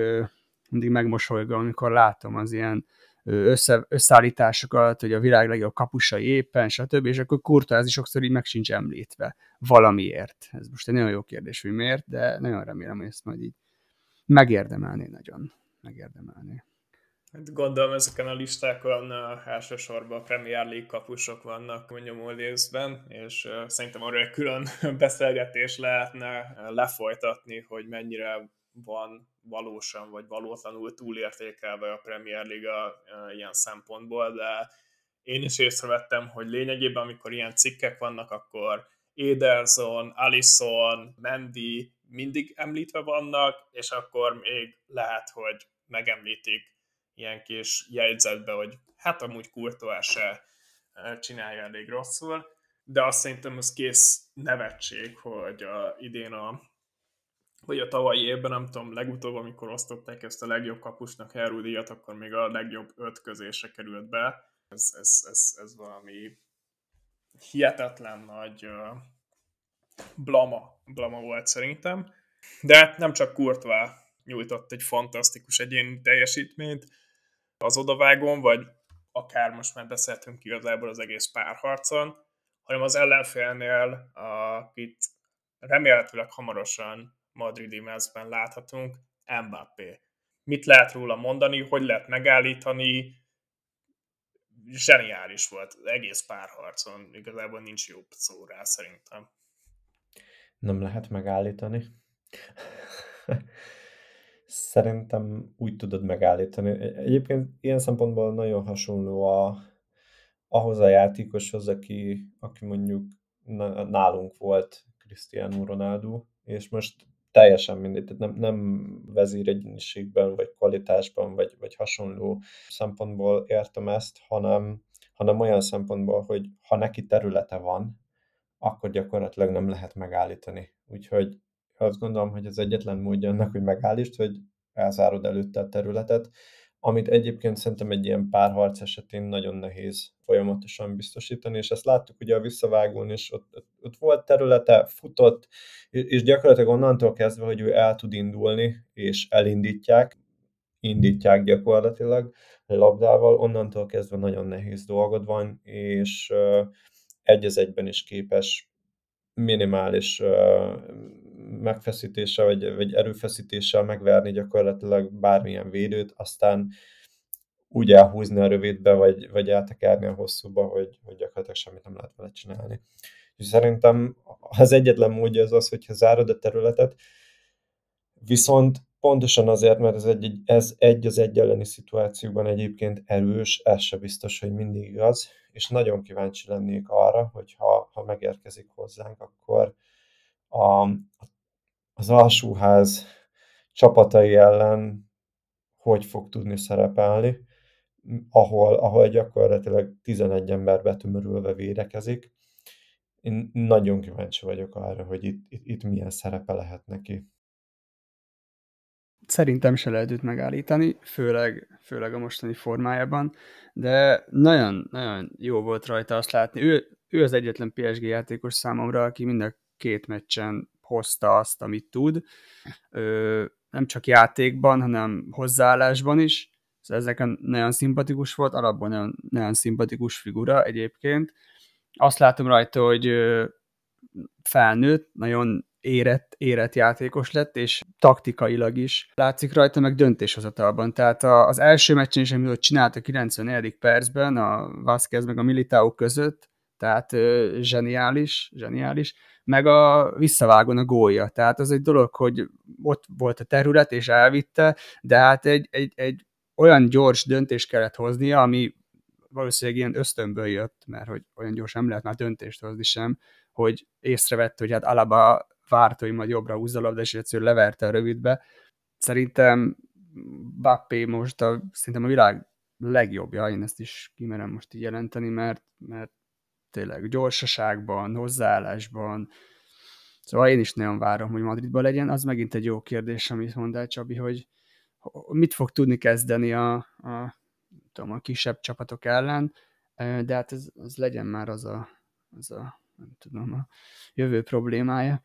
[SPEAKER 3] mindig megmosolygom, amikor látom az ilyen össze, összeállításokat, hogy a világ legjobb kapusai éppen, stb. És akkor is sokszor így meg sincs említve valamiért. Ez most egy nagyon jó kérdés, hogy miért, de nagyon remélem, hogy ezt majd így megérdemelné nagyon. Megérdemelné.
[SPEAKER 1] Hát gondolom ezeken a listákon elsősorban a Premier League kapusok vannak nyomó részben, és szerintem arra egy külön beszélgetés lehetne lefolytatni, hogy mennyire van valósan vagy valótlanul túlértékelve a Premier Liga ilyen szempontból, de én is észrevettem, hogy lényegében, amikor ilyen cikkek vannak, akkor Ederson, Alisson, Mendy mindig említve vannak, és akkor még lehet, hogy megemlítik ilyen kis jegyzetbe, hogy hát amúgy Courtois se csinálja elég rosszul, de azt szerintem az kész nevetség, hogy a, idén a vagy a tavalyi évben, nem tudom, legutóbb, amikor osztották ezt a legjobb kapusnak Herú díjat, akkor még a legjobb öt közése került be. Ez, ez, ez, ez valami hihetetlen nagy uh, blama, blama volt szerintem. De hát nem csak Courtois nyújtott egy fantasztikus egyéni teljesítményt az odavágón, vagy akár most már beszéltünk igazából az egész párharcon, hanem az ellenfélnél, akit remélhetőleg hamarosan madridi mezben láthatunk, Mbappé. Mit lehet róla mondani, hogy lehet megállítani, zseniális volt egész párharcon, igazából nincs jobb szó rá szerintem.
[SPEAKER 2] Nem lehet megállítani. Szerintem úgy tudod megállítani. Egyébként ilyen szempontból nagyon hasonló a, ahhoz a játékoshoz, aki, aki mondjuk nálunk volt Cristiano Ronaldo, és most teljesen mindegy, tehát nem, nem vezéregyeniségben, vagy kvalitásban, vagy, vagy hasonló szempontból értem ezt, hanem, hanem olyan szempontból, hogy ha neki területe van, akkor gyakorlatilag nem lehet megállítani. Úgyhogy azt gondolom, hogy az egyetlen módja annak, hogy megállítsd, hogy elzárod előtte a területet, amit egyébként szerintem egy ilyen párharc esetén nagyon nehéz folyamatosan biztosítani, és ezt láttuk ugye a visszavágón is, ott, ott, volt területe, futott, és gyakorlatilag onnantól kezdve, hogy ő el tud indulni, és elindítják, indítják gyakorlatilag labdával, onnantól kezdve nagyon nehéz dolgod van, és egy egyben is képes minimális megfeszítéssel, vagy, vagy erőfeszítéssel megverni gyakorlatilag bármilyen védőt, aztán úgy elhúzni a rövidbe, vagy, vagy eltekerni a hosszúba, hogy, hogy gyakorlatilag semmit nem lehet vele csinálni. És szerintem az egyetlen módja az az, hogyha zárod a területet, viszont pontosan azért, mert ez egy, ez egy az egy elleni szituációban egyébként erős, ez se biztos, hogy mindig igaz, és nagyon kíváncsi lennék arra, hogy ha, ha megérkezik hozzánk, akkor a, az alsóház csapatai ellen hogy fog tudni szerepelni, ahol, ahol gyakorlatilag 11 ember betömörülve védekezik, én nagyon kíváncsi vagyok arra, hogy itt, itt, itt milyen szerepe lehet neki.
[SPEAKER 3] Szerintem se lehet őt megállítani, főleg, főleg a mostani formájában, de nagyon, nagyon jó volt rajta azt látni. Ő, ő az egyetlen PSG játékos számomra, aki mind a két meccsen hozta azt, amit tud. Ö, nem csak játékban, hanem hozzáállásban is. Szóval ezeken nagyon szimpatikus volt, alapban nagyon, nagyon szimpatikus figura egyébként. Azt látom rajta, hogy felnőtt, nagyon érett, érett játékos lett, és taktikailag is látszik rajta, meg döntéshozatalban. Tehát az első meccsen is, amit csinált a 94. percben a Vázquez meg a Militao között, tehát zseniális, zseniális, meg a visszavágon a gólja. Tehát az egy dolog, hogy ott volt a terület, és elvitte, de hát egy, egy, egy olyan gyors döntést kellett hoznia, ami valószínűleg ilyen ösztönből jött, mert hogy olyan gyors nem lehet már döntést hozni sem, hogy észrevette, hogy hát Alaba várta, hogy majd jobbra húzza a labda, és egyszerűen leverte a rövidbe. Szerintem Bappé most a, szerintem a világ legjobbja, én ezt is kimerem most így jelenteni, mert, mert tényleg gyorsaságban, hozzáállásban, szóval én is nagyon várom, hogy Madridban legyen. Az megint egy jó kérdés, amit mondál Csabi, hogy mit fog tudni kezdeni a, a, tudom, a kisebb csapatok ellen, de hát ez, az legyen már az a, az a nem tudom, a jövő problémája.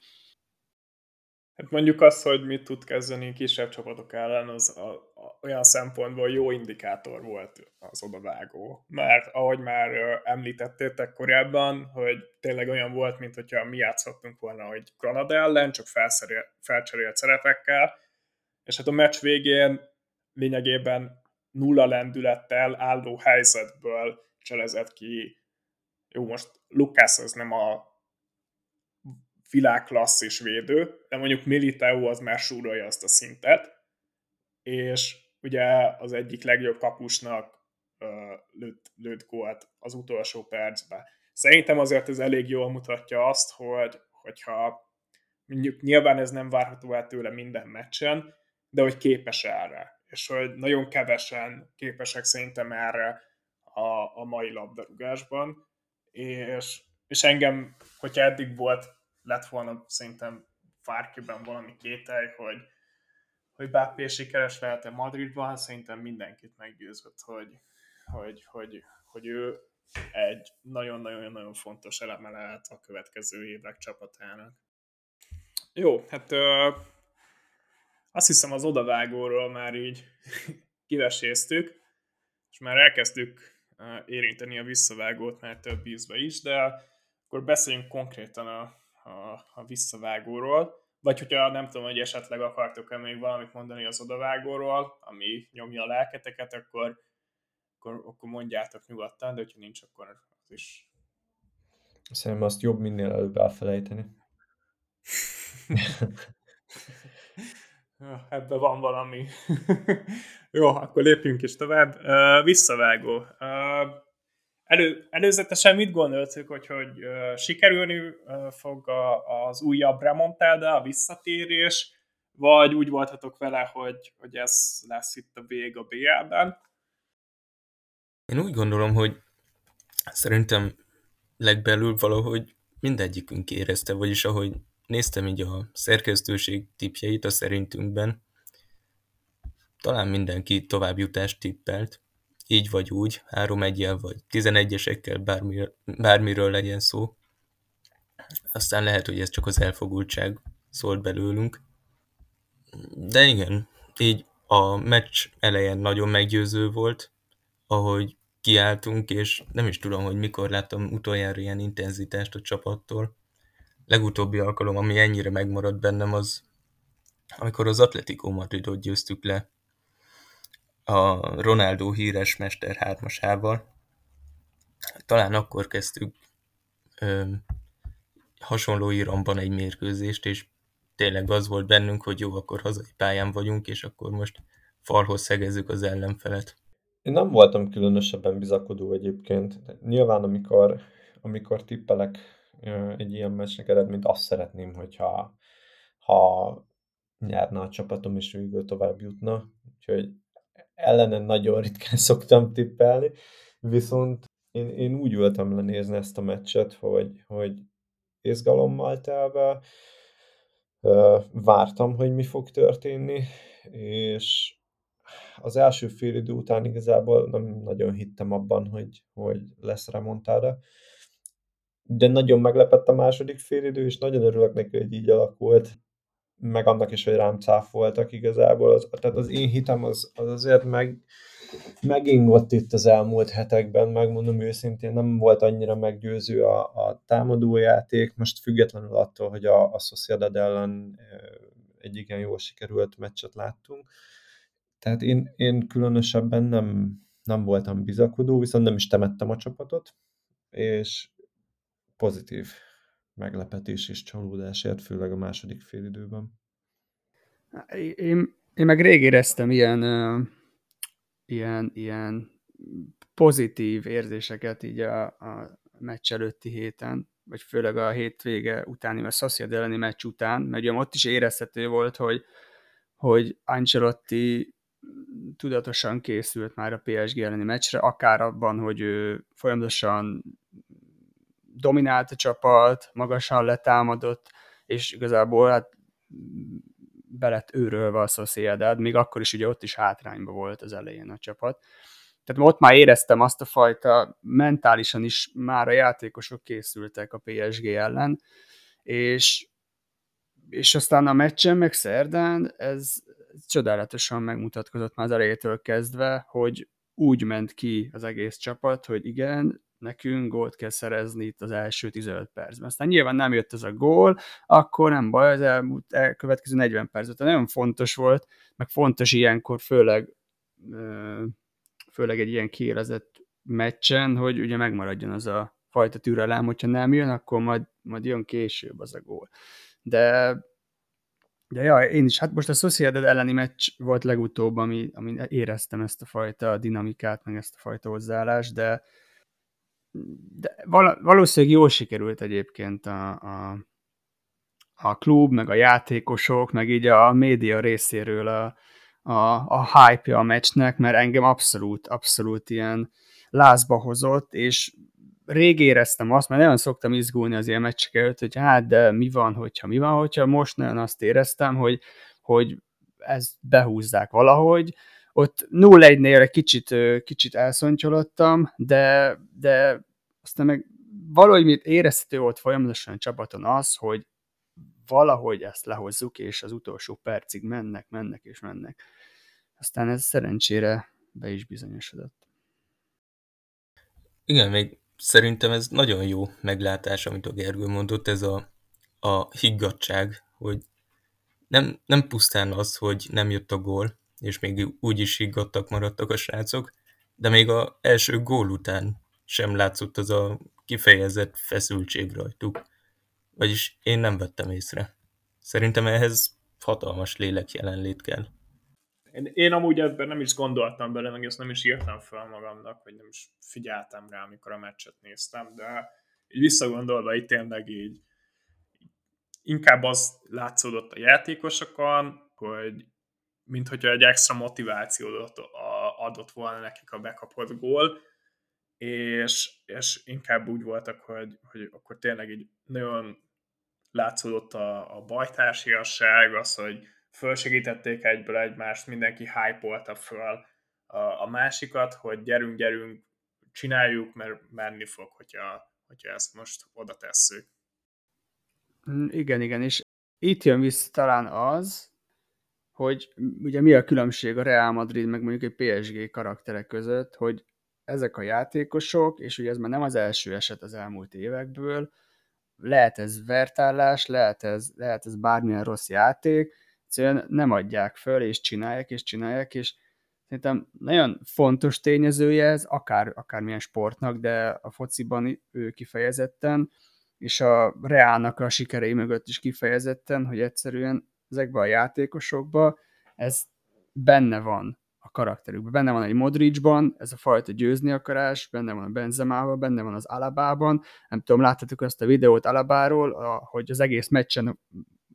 [SPEAKER 1] Hát mondjuk az, hogy mit tud kezdeni kisebb csapatok ellen, az a, a, olyan szempontból jó indikátor volt az odavágó. Mert ahogy már említettétek korábban, hogy tényleg olyan volt, mint hogyha mi játszhattunk volna, hogy Granada ellen, csak felcserélt szerepekkel, és hát a meccs végén lényegében nulla lendülettel álló helyzetből cselezett ki. Jó, most Lukász az nem a világklasszis védő, de mondjuk Militao az már súrolja azt a szintet, és ugye az egyik legjobb kapusnak uh, lőtt, lőtt gólt az utolsó percben. Szerintem azért ez elég jól mutatja azt, hogy hogyha mondjuk nyilván ez nem várható el tőle minden meccsen, de hogy képes erre, és hogy nagyon kevesen képesek szerintem erre a, a mai labdarúgásban, és, és engem, hogyha eddig volt lett volna szerintem bárkiben valami kételj, hogy, hogy Bappé sikeres lehet-e Madridban, szerintem mindenkit meggyőzött, hogy, hogy, hogy, hogy ő egy nagyon-nagyon-nagyon fontos eleme lehet a következő évek csapatának. Jó, hát ö, azt hiszem az odavágóról már így kiveséztük, és már elkezdtük érinteni a visszavágót már több ízbe is, de akkor beszéljünk konkrétan a, a, a visszavágóról, vagy hogyha nem tudom, hogy esetleg akartok-e még valamit mondani az odavágóról, ami nyomja a lelketeket, akkor, akkor, akkor mondjátok nyugodtan, de hogyha nincs, akkor az is.
[SPEAKER 2] Szerintem azt jobb minél előbb elfelejteni.
[SPEAKER 1] Ebben van valami. Jó, akkor lépjünk is tovább. visszavágó. Elő, előzetesen mit gondoltuk, hogy, hogy uh, sikerülni uh, fog a, az újabb remontáda, a visszatérés, vagy úgy voltatok vele, hogy, hogy ez lesz itt a vég a BL-ben?
[SPEAKER 4] Én úgy gondolom, hogy szerintem legbelül valahogy mindegyikünk érezte, vagyis ahogy néztem így a szerkesztőség tipjeit a szerintünkben, talán mindenki továbbjutást tippelt, így vagy úgy, 3 1 vagy 11-esekkel, bármiről, bármiről legyen szó. Aztán lehet, hogy ez csak az elfogultság szólt belőlünk. De igen, így a meccs elején nagyon meggyőző volt, ahogy kiálltunk, és nem is tudom, hogy mikor láttam utoljára ilyen intenzitást a csapattól. Legutóbbi alkalom, ami ennyire megmaradt bennem, az amikor az Atletico Madridot győztük le a Ronaldo híres Mester 3 Talán akkor kezdtük ö, hasonló iramban egy mérkőzést, és tényleg az volt bennünk, hogy jó, akkor hazai pályán vagyunk, és akkor most falhoz szegezzük az ellenfelet.
[SPEAKER 2] Én nem voltam különösebben bizakodó egyébként. Nyilván, amikor, amikor tippelek egy ilyen meccsnek eredményt, azt szeretném, hogyha ha nyerne a csapatom, és végül tovább jutna. Úgyhogy ellenen nagyon ritkán szoktam tippelni, viszont én, én úgy voltam lenézni ezt a meccset, hogy, hogy izgalommal telve. Vártam, hogy mi fog történni, és az első fél idő után igazából nem nagyon hittem abban, hogy, hogy lesz remontáda. De nagyon meglepett a második fél idő, és nagyon örülök neki, hogy így alakult meg annak is, hogy rám cáfoltak igazából. Az, tehát az én hitem az, az azért meg, megingott itt az elmúlt hetekben, megmondom őszintén, nem volt annyira meggyőző a, a támadójáték, most függetlenül attól, hogy a, a Sociedad ellen egy igen jól sikerült meccset láttunk. Tehát én, én különösebben nem, nem voltam bizakodó, viszont nem is temettem a csapatot, és pozitív meglepetés és csalódásért, főleg a második félidőben.
[SPEAKER 3] Én, én meg rég éreztem ilyen, ilyen, ilyen pozitív érzéseket így a, a meccs előtti héten, vagy főleg a hétvége utáni, a Sociedad elleni meccs után, mert ugye ott is érezhető volt, hogy, hogy Ancelotti tudatosan készült már a PSG elleni meccsre, akár abban, hogy ő folyamatosan dominált a csapat, magasan letámadott, és igazából hát belett őrölve a Sociedad, még akkor is ugye ott is hátrányba volt az elején a csapat. Tehát ott már éreztem azt a fajta, mentálisan is már a játékosok készültek a PSG ellen, és, és aztán a meccsen, meg szerdán ez, csodálatosan megmutatkozott már az elejétől kezdve, hogy úgy ment ki az egész csapat, hogy igen, nekünk gólt kell szerezni itt az első 15 percben. Aztán nyilván nem jött ez a gól, akkor nem baj, az elmúlt elkövetkező 40 percben. nagyon fontos volt, meg fontos ilyenkor főleg, főleg egy ilyen kiélezett meccsen, hogy ugye megmaradjon az a fajta türelem, hogyha nem jön, akkor majd, majd jön később az a gól. De de ja, én is, hát most a Sociedad elleni meccs volt legutóbb, ami, ami éreztem ezt a fajta dinamikát, meg ezt a fajta hozzáállást, de, de valószínűleg jól sikerült egyébként a, a, a klub, meg a játékosok, meg így a média részéről a, a, a hype-ja a meccsnek, mert engem abszolút, abszolút ilyen lázba hozott, és rég éreztem azt, mert nagyon szoktam izgulni az ilyen meccsek előtt, hogy hát, de mi van, hogyha, mi van, hogyha most nagyon azt éreztem, hogy, hogy ezt behúzzák valahogy, ott 0-1-nél egy kicsit, kicsit elszontyolattam, de, de aztán meg valahogy mit érezhető volt folyamatosan a csapaton az, hogy valahogy ezt lehozzuk, és az utolsó percig mennek, mennek és mennek. Aztán ez szerencsére be is bizonyosodott.
[SPEAKER 4] Igen, még szerintem ez nagyon jó meglátás, amit a Gergő mondott, ez a, a higgadság, hogy nem, nem pusztán az, hogy nem jött a gól, és még úgy is higgadtak maradtak a srácok, de még a első gól után sem látszott az a kifejezett feszültség rajtuk. Vagyis én nem vettem észre. Szerintem ehhez hatalmas lélek jelenlét kell.
[SPEAKER 1] Én, én amúgy ebben nem is gondoltam bele, meg ezt nem is írtam fel magamnak, vagy nem is figyeltem rá, amikor a meccset néztem, de így visszagondolva itt tényleg így inkább az látszódott a játékosokon, hogy mint hogyha egy extra motivációt adott volna nekik a bekapott gól, és, és inkább úgy voltak, hogy, hogy akkor tényleg így nagyon látszódott a, a bajtársiasság, az, hogy fölsegítették egyből egymást, mindenki hype föl a, a másikat, hogy gyerünk, gyerünk, csináljuk, mert menni fog, hogyha, hogyha ezt most oda tesszük.
[SPEAKER 3] Mm, igen, igen, és itt jön vissza talán az, hogy ugye mi a különbség a Real Madrid meg mondjuk egy PSG karakterek között, hogy ezek a játékosok, és ugye ez már nem az első eset az elmúlt évekből, lehet ez vertállás, lehet ez, lehet ez bármilyen rossz játék, egyszerűen nem adják föl, és csinálják, és csinálják, és szerintem nagyon fontos tényezője ez, akár, akármilyen sportnak, de a fociban ő kifejezetten, és a Reálnak a sikerei mögött is kifejezetten, hogy egyszerűen ezekben a játékosokban ez benne van a karakterükben. Benne van egy Modricban, ez a fajta győzni akarás, benne van a Benzemában, benne van az Alabában. Nem tudom, láttatok azt a videót Alabáról, hogy az egész meccsen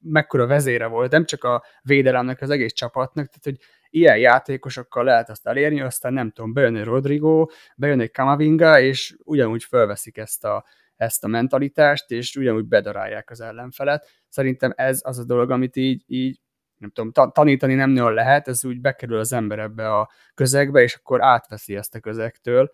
[SPEAKER 3] mekkora vezére volt, nem csak a védelemnek, az egész csapatnak, tehát hogy ilyen játékosokkal lehet azt elérni, aztán nem tudom, bejön egy Rodrigo, bejön egy Kamavinga, és ugyanúgy felveszik ezt a, ezt a mentalitást, és ugyanúgy bedarálják az ellenfelet. Szerintem ez az a dolog, amit így, így nem tudom, tanítani nem nagyon lehet, ez úgy bekerül az ember ebbe a közegbe, és akkor átveszi ezt a közegtől.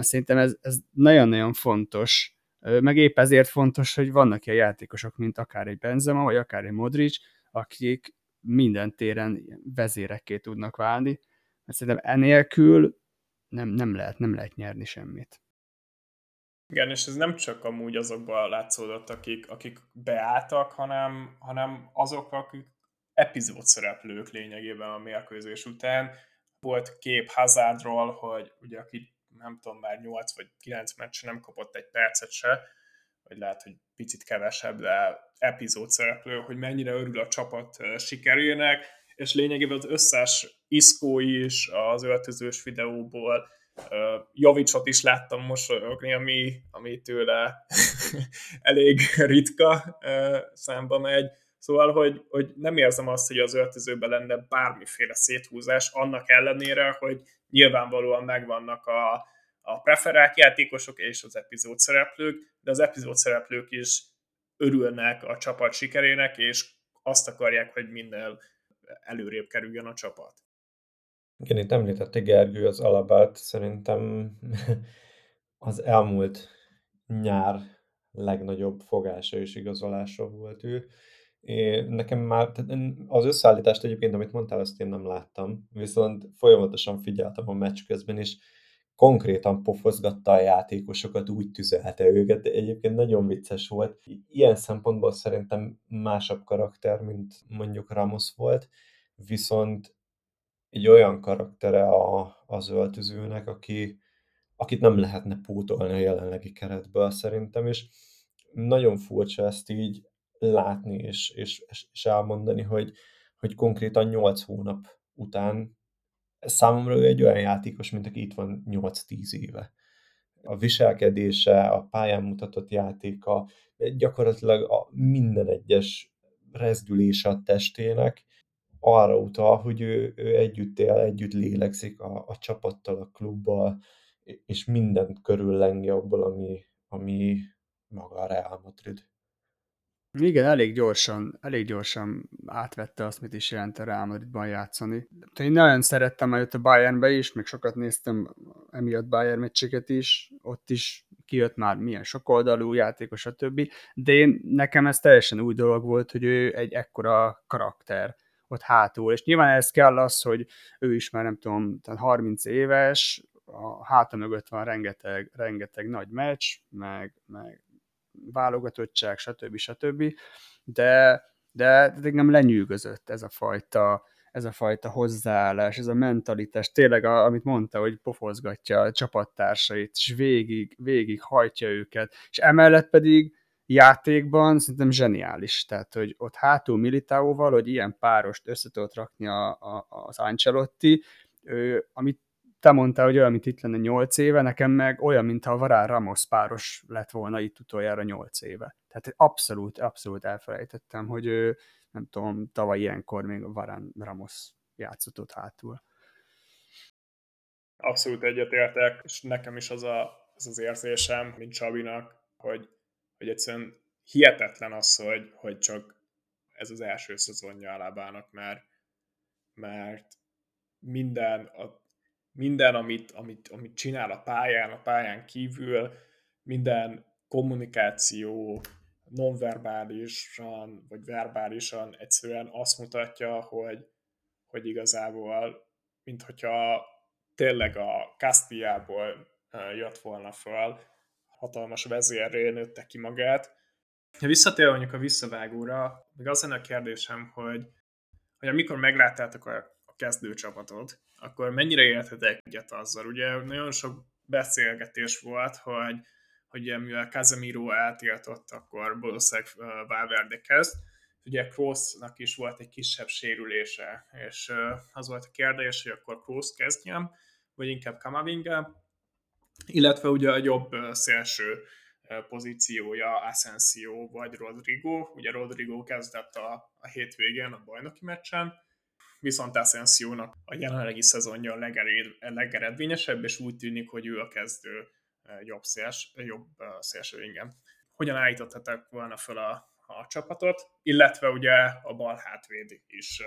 [SPEAKER 3] Szerintem ez, ez nagyon-nagyon fontos, meg épp ezért fontos, hogy vannak ilyen játékosok, mint akár egy Benzema, vagy akár egy Modric, akik minden téren vezérekké tudnak válni, mert szerintem enélkül nem, nem, lehet, nem lehet nyerni semmit.
[SPEAKER 1] Igen, és ez nem csak amúgy azokban látszódott, akik, akik beálltak, hanem, hanem azok, akik epizód szereplők lényegében a mérkőzés után. Volt kép Hazardról, hogy ugye aki nem tudom, már 8 vagy 9 meccs nem kapott egy percet se, vagy lehet, hogy picit kevesebb, de epizód szereplő, hogy mennyire örül a csapat sikerének, és lényegében az összes iszkó is az öltözős videóból, Javicsot is láttam mosolyogni, ami, ami tőle elég ritka számba megy. Szóval, hogy, hogy nem érzem azt, hogy az öltözőben lenne bármiféle széthúzás, annak ellenére, hogy nyilvánvalóan megvannak a, a preferált játékosok és az epizód szereplők, de az epizód szereplők is örülnek a csapat sikerének, és azt akarják, hogy minél előrébb kerüljön a csapat.
[SPEAKER 2] Igen, itt említette Gergő az alapát, szerintem az elmúlt nyár legnagyobb fogása és igazolása volt ő. Én, nekem már, az összeállítást egyébként, amit mondtál, azt én nem láttam, viszont folyamatosan figyeltem a meccs közben, és konkrétan pofozgatta a játékosokat, úgy tüzelte őket, egyébként nagyon vicces volt. Ilyen szempontból szerintem másabb karakter, mint mondjuk Ramos volt, viszont egy olyan karaktere a, az öltözőnek, aki, akit nem lehetne pótolni a jelenlegi keretből szerintem, és nagyon furcsa ezt így látni és, és, és elmondani, hogy, hogy konkrétan 8 hónap után számomra ő egy olyan játékos, mint aki itt van 8-10 éve. A viselkedése, a pályán mutatott játéka, gyakorlatilag a minden egyes rezdülése a testének arra utal, hogy ő, ő együtt él, együtt lélegzik a, a csapattal, a klubbal, és mindent körüllengi abból, ami, ami maga a Real Madrid.
[SPEAKER 3] Igen, elég gyorsan, elég gyorsan átvette azt, mit is jelent a Real Madridban játszani. Én nagyon szerettem előtt a Bayernbe is, még sokat néztem emiatt Bayern meccseket is, ott is kijött már milyen sokoldalú játékos, a többi, de én, nekem ez teljesen új dolog volt, hogy ő egy ekkora karakter ott hátul, és nyilván ez kell az, hogy ő is már nem tudom, 30 éves, a háta mögött van rengeteg, rengeteg nagy meccs, meg, meg válogatottság, stb. stb. De, de, de nem lenyűgözött ez a fajta ez a fajta hozzáállás, ez a mentalitás, tényleg, a, amit mondta, hogy pofozgatja a csapattársait, és végig, végig hajtja őket, és emellett pedig játékban szerintem zseniális, tehát, hogy ott hátul Militáóval, hogy ilyen párost össze tudott rakni a, a, az Ancelotti, ő, amit te mondtál, hogy olyan, mint itt lenne 8 éve, nekem meg olyan, mintha a Varán Ramos páros lett volna itt utoljára 8 éve. Tehát abszolút, abszolút elfelejtettem, hogy ő, nem tudom, tavaly ilyenkor még a Varán Ramos játszott ott hátul.
[SPEAKER 1] Abszolút egyetértek, és nekem is az, a, az az érzésem, mint Csabinak, hogy, hogy egyszerűen hihetetlen az, hogy, hogy csak ez az első szezonja Alábának, mert, mert minden, a minden, amit, amit, amit csinál a pályán, a pályán kívül, minden kommunikáció nonverbálisan, vagy verbálisan egyszerűen azt mutatja, hogy, hogy igazából, mint hogyha tényleg a Castillából jött volna föl, hatalmas vezérré nőtte ki magát. Ha visszatérve mondjuk a visszavágóra, még az lenne a kérdésem, hogy, hogy amikor megláttátok a kezdőcsapatot, akkor mennyire érthetek egyet azzal? Ugye nagyon sok beszélgetés volt, hogy, hogy mivel Casemiro eltiltott, akkor valószínűleg Valverde kezd. Ugye Kroosnak is volt egy kisebb sérülése, és az volt a kérdés, hogy akkor Kroos kezdjem, vagy inkább Kamavinga, illetve ugye a jobb szélső pozíciója Asensio vagy Rodrigo. Ugye Rodrigo kezdett a, a hétvégén a bajnoki meccsen, viszont Asensio-nak a jelenlegi szezonja a legered, legeredményesebb, és úgy tűnik, hogy ő a kezdő jobb, széls, jobb szélső, igen. Hogyan állítottak volna fel a, a csapatot, illetve ugye a bal hátvéd is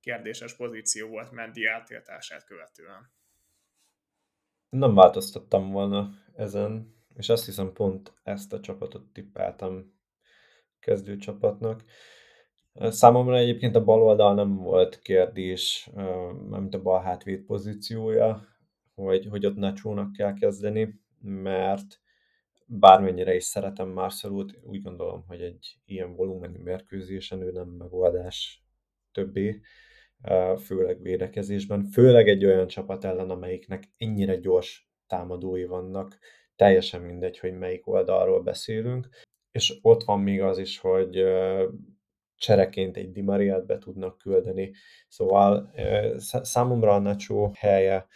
[SPEAKER 1] kérdéses pozíció volt Mendi átiltását követően.
[SPEAKER 2] Nem változtattam volna ezen, és azt hiszem pont ezt a csapatot tippeltem kezdőcsapatnak. Számomra egyébként a bal oldal nem volt kérdés, mint a bal hátvéd pozíciója, hogy, hogy ott Nacho-nak kell kezdeni, mert bármennyire is szeretem Marcelót, úgy gondolom, hogy egy ilyen volumenű mérkőzésen ő nem megoldás többé, főleg védekezésben, főleg egy olyan csapat ellen, amelyiknek ennyire gyors támadói vannak, teljesen mindegy, hogy melyik oldalról beszélünk, és ott van még az is, hogy csereként egy Dimariát be tudnak küldeni. Szóval számomra a Nacho helye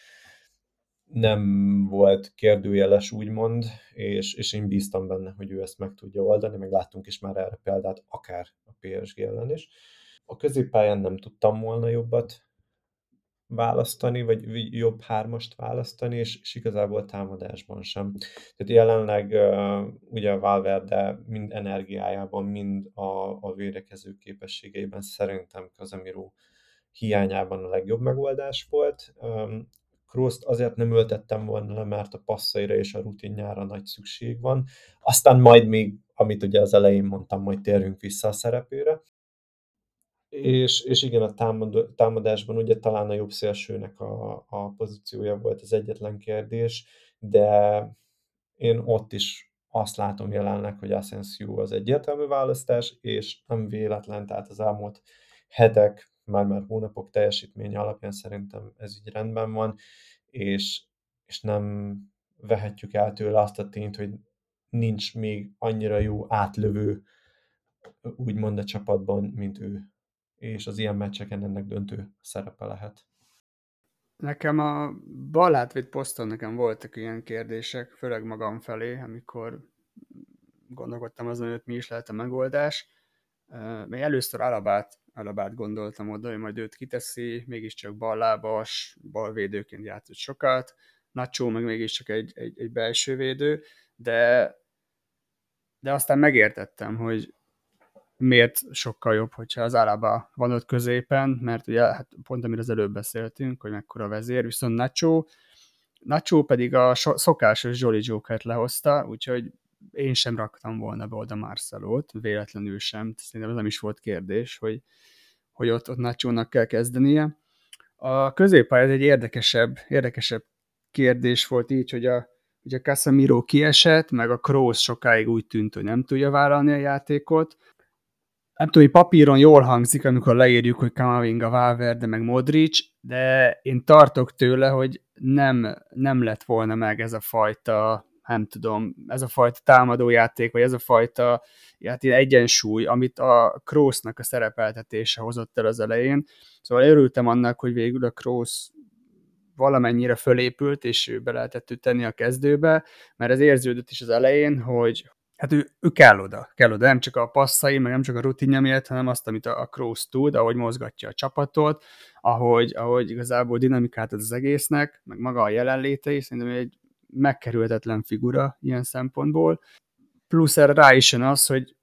[SPEAKER 2] nem volt kérdőjeles, úgymond, és, és én bíztam benne, hogy ő ezt meg tudja oldani, meg láttunk is már erre példát, akár a PSG ellen is. A középpályán nem tudtam volna jobbat választani, vagy jobb hármast választani, és, és igazából támadásban sem. Tehát jelenleg uh, ugye Valverde mind energiájában, mind a, a védekező képességeiben szerintem Kazemiro hiányában a legjobb megoldás volt. Um, Kroszt azért nem ültettem volna le, mert a passzaira és a rutinjára nagy szükség van. Aztán majd még, amit ugye az elején mondtam, majd térjünk vissza a szerepére. És, és igen, a támad, támadásban ugye talán a jobb szélsőnek a, a pozíciója volt az egyetlen kérdés, de én ott is azt látom jelenleg, hogy Asensio az egyértelmű választás, és nem véletlen, tehát az elmúlt hetek, már-már hónapok teljesítménye alapján szerintem ez így rendben van, és, és nem vehetjük el tőle azt a tényt, hogy nincs még annyira jó átlövő úgymond a csapatban, mint ő. És az ilyen meccseken ennek döntő szerepe lehet.
[SPEAKER 3] Nekem a balátvéd poszton nekem voltak ilyen kérdések, főleg magam felé, amikor gondolkodtam azon, hogy mi is lehet a megoldás. Még először Alabát Alabát gondoltam oda, hogy majd őt kiteszi, mégiscsak ballábas, balvédőként játszott sokat, Nacho meg mégiscsak egy, egy, egy belső védő, de, de aztán megértettem, hogy miért sokkal jobb, hogyha az Alaba van ott középen, mert ugye hát pont amire az előbb beszéltünk, hogy mekkora vezér, viszont Nacho, Nacho pedig a szokásos Jolly Joker-t lehozta, úgyhogy én sem raktam volna be oda Marcelót, véletlenül sem, szerintem ez nem is volt kérdés, hogy, hogy ott, ott nacho kell kezdenie. A középpálya ez egy érdekesebb, érdekesebb kérdés volt így, hogy a, hogy a Casemiro kiesett, meg a Kroos sokáig úgy tűnt, hogy nem tudja vállalni a játékot. Nem tudom, hogy papíron jól hangzik, amikor leírjuk, hogy Kamavinga, Valverde, meg Modric, de én tartok tőle, hogy nem, nem lett volna meg ez a fajta nem tudom, ez a fajta támadójáték, vagy ez a fajta hát egyensúly, amit a Kroosnak a szerepeltetése hozott el az elején. Szóval örültem annak, hogy végül a Kroos valamennyire fölépült, és ő be lehetett tenni a kezdőbe, mert ez érződött is az elején, hogy hát ő, ő kell oda, kell oda, nem csak a passzai, meg nem csak a rutinja miatt, hanem azt, amit a, a Kroos tud, ahogy mozgatja a csapatot, ahogy, ahogy igazából dinamikát ad az egésznek, meg maga a jelenléte is, szerintem egy megkerülhetetlen figura ilyen szempontból. Plusz erre rá is jön az, hogy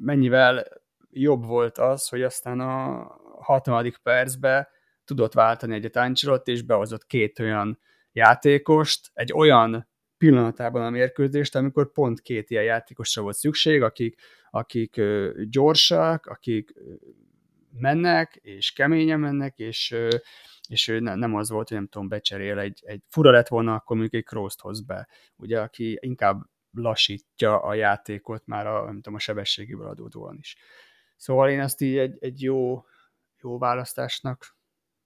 [SPEAKER 3] mennyivel jobb volt az, hogy aztán a 60. percben tudott váltani egyet Ancelot, és behozott két olyan játékost, egy olyan pillanatában a mérkőzést, amikor pont két ilyen játékosra volt szükség, akik, akik gyorsak, akik mennek, és keményen mennek, és és nem az volt, hogy nem tudom, becserél egy, egy fura lett volna, akkor mondjuk egy cross hoz be, ugye, aki inkább lassítja a játékot már a, nem tudom, a sebességéből adódóan is. Szóval én ezt így egy, egy jó, jó választásnak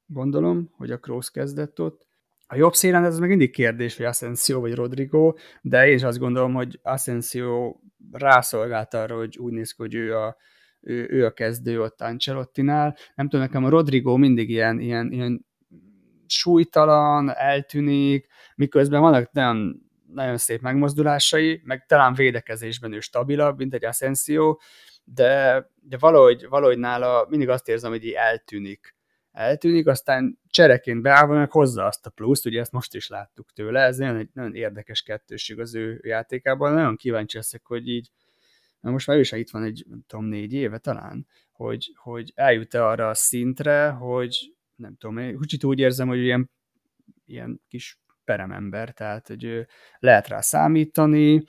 [SPEAKER 3] gondolom, hogy a Kroos kezdett ott. A jobb szélen ez meg mindig kérdés, hogy Asensio vagy Rodrigo, de én is azt gondolom, hogy Asensio rászolgált arra, hogy úgy néz ki, hogy ő a, ő, ő a kezdő ott Ancelottinál. Nem tudom, nekem a Rodrigo mindig ilyen, ilyen, ilyen súlytalan, eltűnik, miközben vannak nagyon, nagyon szép megmozdulásai, meg talán védekezésben ő stabilabb, mint egy Asensio, de, de valahogy, valahogy nála mindig azt érzem, hogy így eltűnik. Eltűnik, aztán csereként beállva meg hozza azt a pluszt, ugye ezt most is láttuk tőle, ez nagyon, egy nagyon érdekes kettőség az ő játékában, nagyon kíváncsi leszek, hogy így, mert most már ő is itt van egy, nem tudom, négy éve talán, hogy, hogy eljut-e arra a szintre, hogy nem tudom, én kicsit úgy érzem, hogy ilyen, ilyen kis peremember, tehát hogy lehet rá számítani,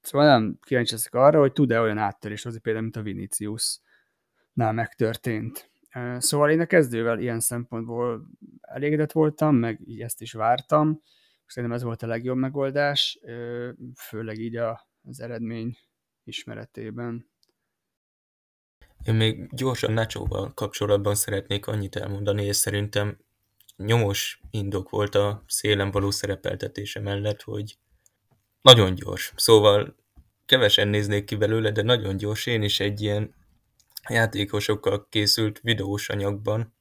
[SPEAKER 3] szóval nem kíváncsi leszek arra, hogy tud-e olyan áttörés hozni, például, mint a Vinicius-nál megtörtént. Szóval én a kezdővel ilyen szempontból elégedett voltam, meg így ezt is vártam. Szerintem ez volt a legjobb megoldás, főleg így az eredmény ismeretében.
[SPEAKER 4] Én még gyorsan Nacho-val kapcsolatban szeretnék annyit elmondani, és szerintem nyomos indok volt a szélen való szerepeltetése mellett, hogy nagyon gyors. Szóval kevesen néznék ki belőle, de nagyon gyors. Én is egy ilyen játékosokkal készült videós anyagban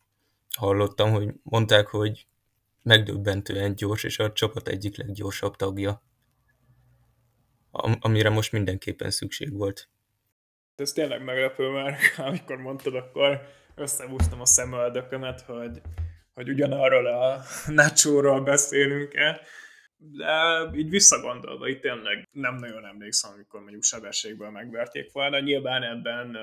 [SPEAKER 4] hallottam, hogy mondták, hogy megdöbbentően gyors, és a csapat egyik leggyorsabb tagja, amire most mindenképpen szükség volt.
[SPEAKER 1] Ez tényleg meglepő, mert amikor mondtad, akkor összehúztam a szemöldökömet, hogy, hogy ugyanarról a nacho beszélünk-e. De így visszagondolva, itt tényleg nem nagyon emlékszem, amikor mondjuk sebességből megverték volna. Nyilván ebben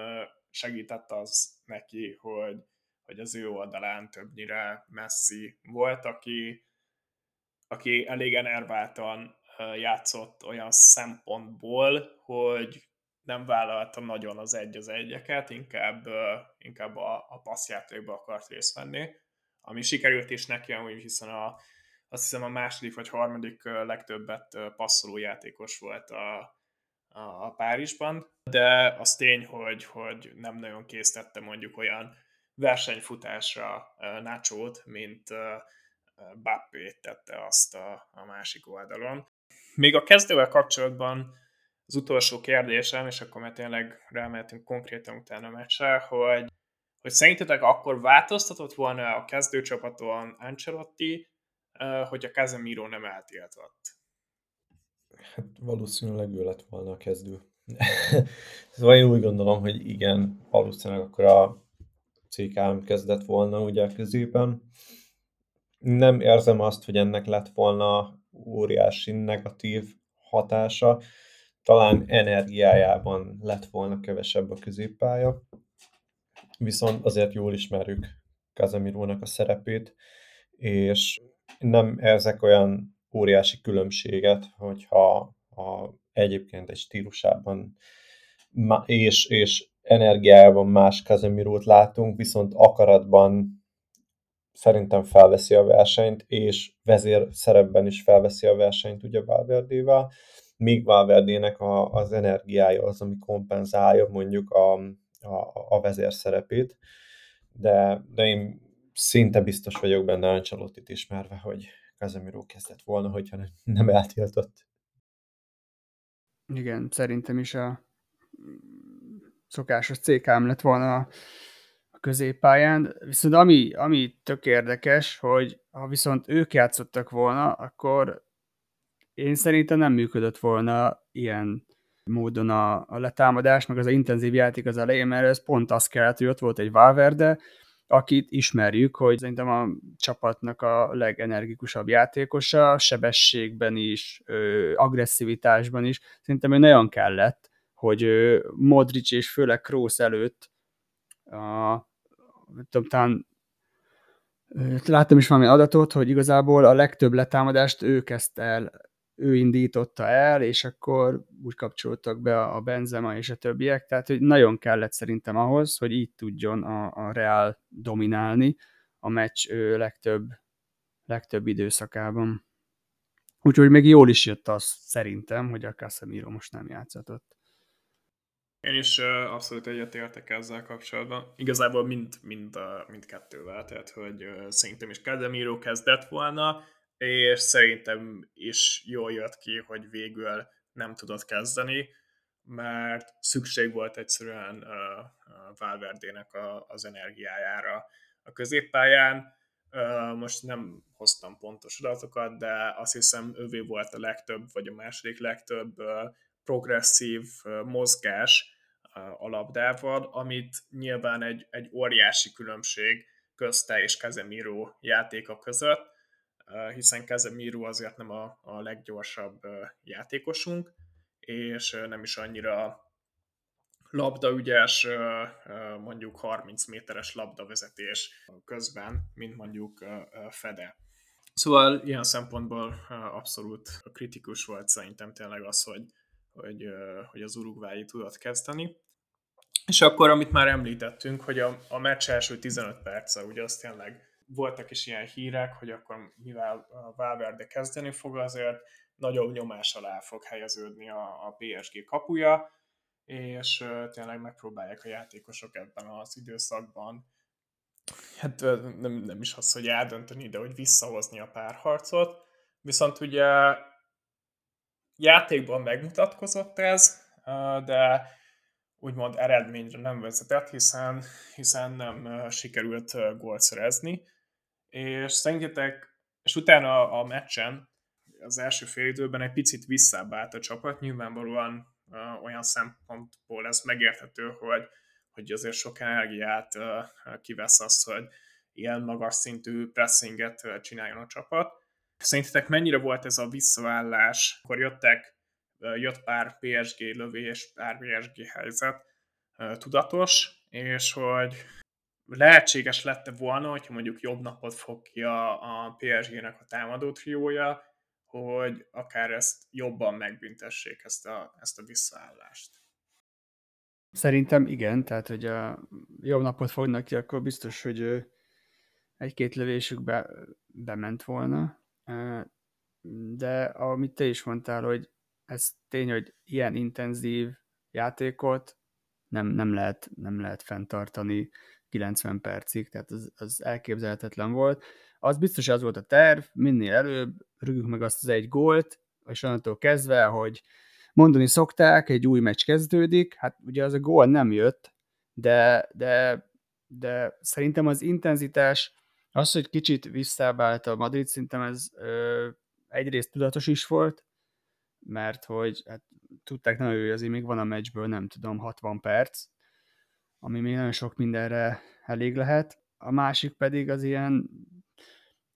[SPEAKER 1] segített az neki, hogy, hogy az ő oldalán többnyire Messi volt, aki, aki elég enerváltan játszott olyan szempontból, hogy nem vállalta nagyon az egy az egyeket, inkább, inkább a, a passzjátékba akart részt venni, ami sikerült is neki, amúgy hiszen a, azt hiszem a második vagy harmadik legtöbbet passzoló játékos volt a, a, Párizsban, de az tény, hogy, hogy nem nagyon készítette mondjuk olyan versenyfutásra Nacho-t, mint Bappé tette azt a, a másik oldalon. Még a kezdővel kapcsolatban az utolsó kérdésem, és akkor már tényleg rámehetünk konkrétan utána a meccsre, hogy, hogy szerintetek akkor változtatott volna a kezdőcsapaton Ancelotti, hogy a Casemiro nem eltiltott?
[SPEAKER 2] Hát valószínűleg ő lett volna a kezdő. szóval én úgy gondolom, hogy igen, valószínűleg akkor a CKM kezdett volna ugye a középen. Nem érzem azt, hogy ennek lett volna óriási negatív hatása. Talán energiájában lett volna kevesebb a középpálya. Viszont azért jól ismerjük Kazemirónak a szerepét, és nem érzek olyan óriási különbséget, hogyha a, egyébként egy stílusában és, és energiájában más Kazemirót látunk, viszont akaratban szerintem felveszi a versenyt, és vezér szerepben is felveszi a versenyt ugye Valverdével, míg Valverdének a, az energiája az, ami kompenzálja mondjuk a, a, a vezér szerepét, de, de én szinte biztos vagyok benne Ancelottit ismerve, hogy Casemiro kezdett volna, hogyha nem eltiltott.
[SPEAKER 3] Igen, szerintem is a szokásos CKM lett volna a középpályán, viszont ami, ami tök érdekes, hogy ha viszont ők játszottak volna, akkor én szerintem nem működött volna ilyen módon a, a letámadás, meg az a intenzív játék az elején, mert ez pont az kellett, hogy ott volt egy Valverde, akit ismerjük, hogy szerintem a csapatnak a legenergikusabb játékosa, sebességben is, agresszivitásban is. Szerintem ő nagyon kellett, hogy Modric és főleg Kroos előtt a, tudom, talán láttam is valami adatot, hogy igazából a legtöbb letámadást ő kezdte el ő indította el, és akkor úgy kapcsoltak be a Benzema és a többiek, tehát hogy nagyon kellett szerintem ahhoz, hogy így tudjon a, a Real dominálni a meccs legtöbb, legtöbb időszakában. Úgyhogy még jól is jött az szerintem, hogy a Casemiro most nem játszatott.
[SPEAKER 1] Én is abszolút egyetértek ezzel kapcsolatban. Igazából mind, mind, uh, mind kettővel, tehát hogy uh, szerintem is Casemiro kezdett volna, és szerintem is jól jött ki, hogy végül nem tudott kezdeni, mert szükség volt egyszerűen Valverdének az energiájára a középpályán. Most nem hoztam pontos adatokat, de azt hiszem ővé volt a legtöbb, vagy a második legtöbb progresszív mozgás a labdával, amit nyilván egy, egy óriási különbség közte és Casemiro játéka között, hiszen Casemiro azért nem a, a leggyorsabb játékosunk, és nem is annyira labdaügyes, mondjuk 30 méteres labdavezetés közben, mint mondjuk Fede. Szóval ilyen szempontból abszolút kritikus volt szerintem tényleg az, hogy, hogy, hogy az urugvái tudott kezdeni. És akkor, amit már említettünk, hogy a, a meccs első 15 perce, ugye az tényleg voltak is ilyen hírek, hogy akkor mivel Valverde kezdeni fog, azért nagyobb nyomás alá fog helyeződni a, a PSG kapuja, és tényleg megpróbálják a játékosok ebben az időszakban hát nem, nem is az, hogy eldönteni, de hogy visszahozni a párharcot. Viszont ugye játékban megmutatkozott ez, de úgymond eredményre nem vezetett, hiszen, hiszen nem sikerült gólt szerezni. És szerintetek, és utána a meccsen, az első fél időben egy picit visszább állt a csapat, nyilvánvalóan olyan szempontból ez megérthető, hogy, hogy azért sok energiát kivesz az, hogy ilyen magas szintű pressinget csináljon a csapat. Szerintetek mennyire volt ez a visszaállás, akkor jöttek, jött pár PSG lövés, pár PSG helyzet, tudatos, és hogy lehetséges lett volna, hogyha mondjuk jobb napot fog ki a, a PSG-nek a támadó triója, hogy akár ezt jobban megbüntessék ezt a, ezt a visszaállást.
[SPEAKER 3] Szerintem igen, tehát hogy a jobb napot fognak ki, akkor biztos, hogy egy-két lövésük be, bement volna. De amit te is mondtál, hogy ez tény, hogy ilyen intenzív játékot nem, nem, lehet, nem lehet fenntartani 90 percig, tehát az, az elképzelhetetlen volt. Az biztos az volt a terv, minél előbb rúgjuk meg azt az egy gólt, és onnantól kezdve, hogy mondani szokták, egy új meccs kezdődik, hát ugye az a gól nem jött, de, de, de szerintem az intenzitás, az, hogy kicsit visszábált a Madrid, szerintem ez ö, egyrészt tudatos is volt, mert hogy hát, tudták nagyon, hogy azért még van a meccsből, nem tudom, 60 perc, ami még nagyon sok mindenre elég lehet. A másik pedig az ilyen,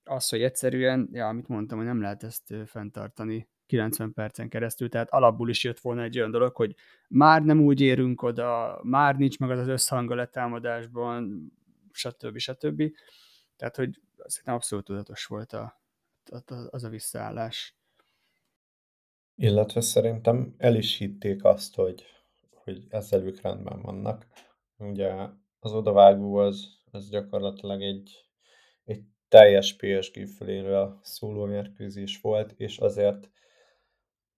[SPEAKER 3] az, hogy egyszerűen, ja, amit mondtam, hogy nem lehet ezt fenntartani 90 percen keresztül, tehát alapból is jött volna egy olyan dolog, hogy már nem úgy érünk oda, már nincs meg az az összhang a letámadásban, stb. stb. Tehát, hogy szerintem abszolút tudatos volt a, az a visszaállás.
[SPEAKER 2] Illetve szerintem el is hitték azt, hogy, hogy ezzel ők rendben vannak. Ugye az odavágó az, az gyakorlatilag egy, egy teljes PSG föléről szóló mérkőzés volt, és azért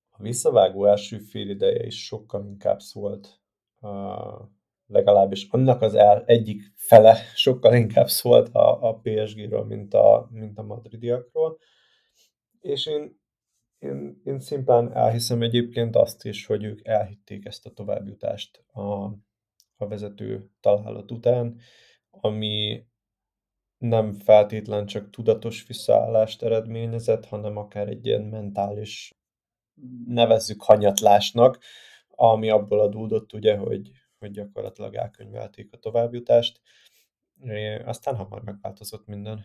[SPEAKER 2] a visszavágó első fél ideje is sokkal inkább szólt, uh, legalábbis annak az el, egyik fele sokkal inkább szólt a, a PSG-ről, mint a, mint a madridiakról. És én, én, én szimplán elhiszem egyébként azt is, hogy ők elhitték ezt a továbbjutást a, a vezető találat után, ami nem feltétlen csak tudatos visszaállást eredményezett, hanem akár egy ilyen mentális nevezzük hanyatlásnak, ami abból adódott, ugye, hogy, hogy gyakorlatilag elkönyvelték a továbbjutást. Aztán hamar megváltozott minden.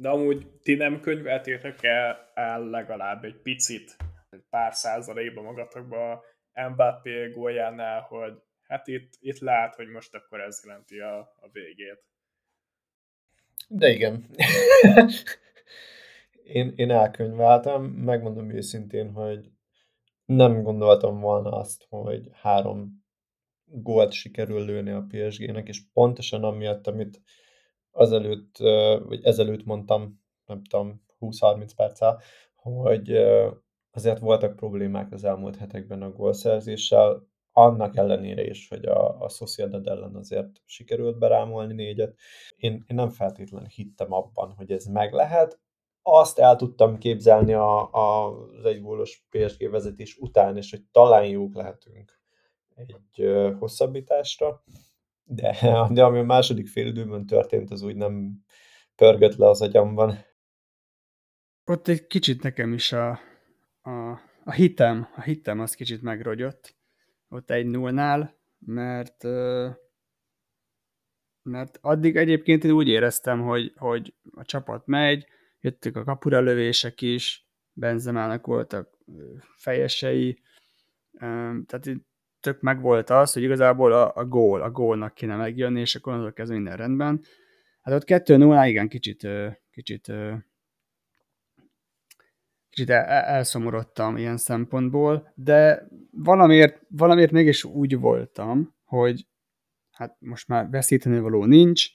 [SPEAKER 1] De amúgy ti nem könyveltétek el, el legalább egy picit, egy pár százalékban magatokba Mbappé góljánál, hogy hát itt, itt lát, hogy most akkor ez jelenti a, a végét.
[SPEAKER 2] De igen. én, én elkönyveltem, megmondom őszintén, hogy nem gondoltam volna azt, hogy három gólt sikerül lőni a PSG-nek, és pontosan amiatt, amit azelőtt, vagy ezelőtt mondtam, nem tudom, 20-30 perccel, hogy azért voltak problémák az elmúlt hetekben a gólszerzéssel, annak ellenére is, hogy a, a Sociedad ellen azért sikerült berámolni négyet. Én, én nem feltétlenül hittem abban, hogy ez meg lehet, azt el tudtam képzelni a, a, az egygólos PSG vezetés után, és hogy talán jók lehetünk egy ö, hosszabbításra, de, de ami a második időben történt, az úgy nem pörgött le az agyamban.
[SPEAKER 3] Ott egy kicsit nekem is a, a, a hitem, a hitem az kicsit megrogyott ott egy nullnál, mert mert addig egyébként én úgy éreztem, hogy, hogy a csapat megy, jöttek a kapura lövések is, Benzemának voltak fejesei, tehát tök meg volt az, hogy igazából a, a gól, a gólnak kéne megjönni, és akkor azok ez minden rendben. Hát ott 2 0 igen, kicsit, kicsit, kicsit elszomorodtam ilyen szempontból, de valamiért, valamiért mégis úgy voltam, hogy hát most már veszíteni való nincs,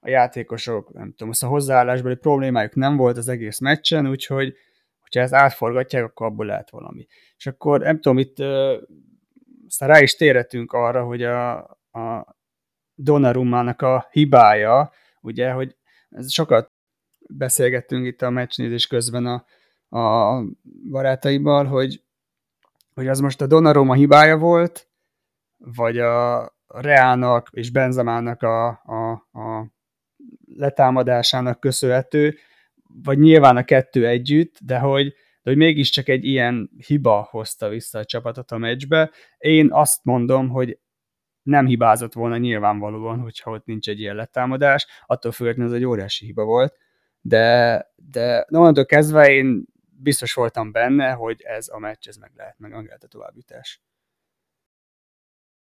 [SPEAKER 3] a játékosok, nem tudom, a hozzáállásbeli problémájuk nem volt az egész meccsen, úgyhogy hogyha ezt átforgatják, akkor abból lehet valami. És akkor nem tudom, itt aztán rá is térhetünk arra, hogy a, a Donnarummának a hibája, ugye, hogy sokat beszélgettünk itt a meccsnézés közben a, a barátaival, hogy, hogy az most a Donnarumma hibája volt, vagy a Reának és Benzemának a, a, a letámadásának köszönhető, vagy nyilván a kettő együtt, de hogy, de hogy mégiscsak egy ilyen hiba hozta vissza a csapatot a meccsbe. Én azt mondom, hogy nem hibázott volna nyilvánvalóan, hogyha ott nincs egy ilyen letámadás, attól függetlenül ez egy óriási hiba volt, de, de onnantól kezdve én biztos voltam benne, hogy ez a meccs, ez meg lehet, meg lehet a továbbjutás.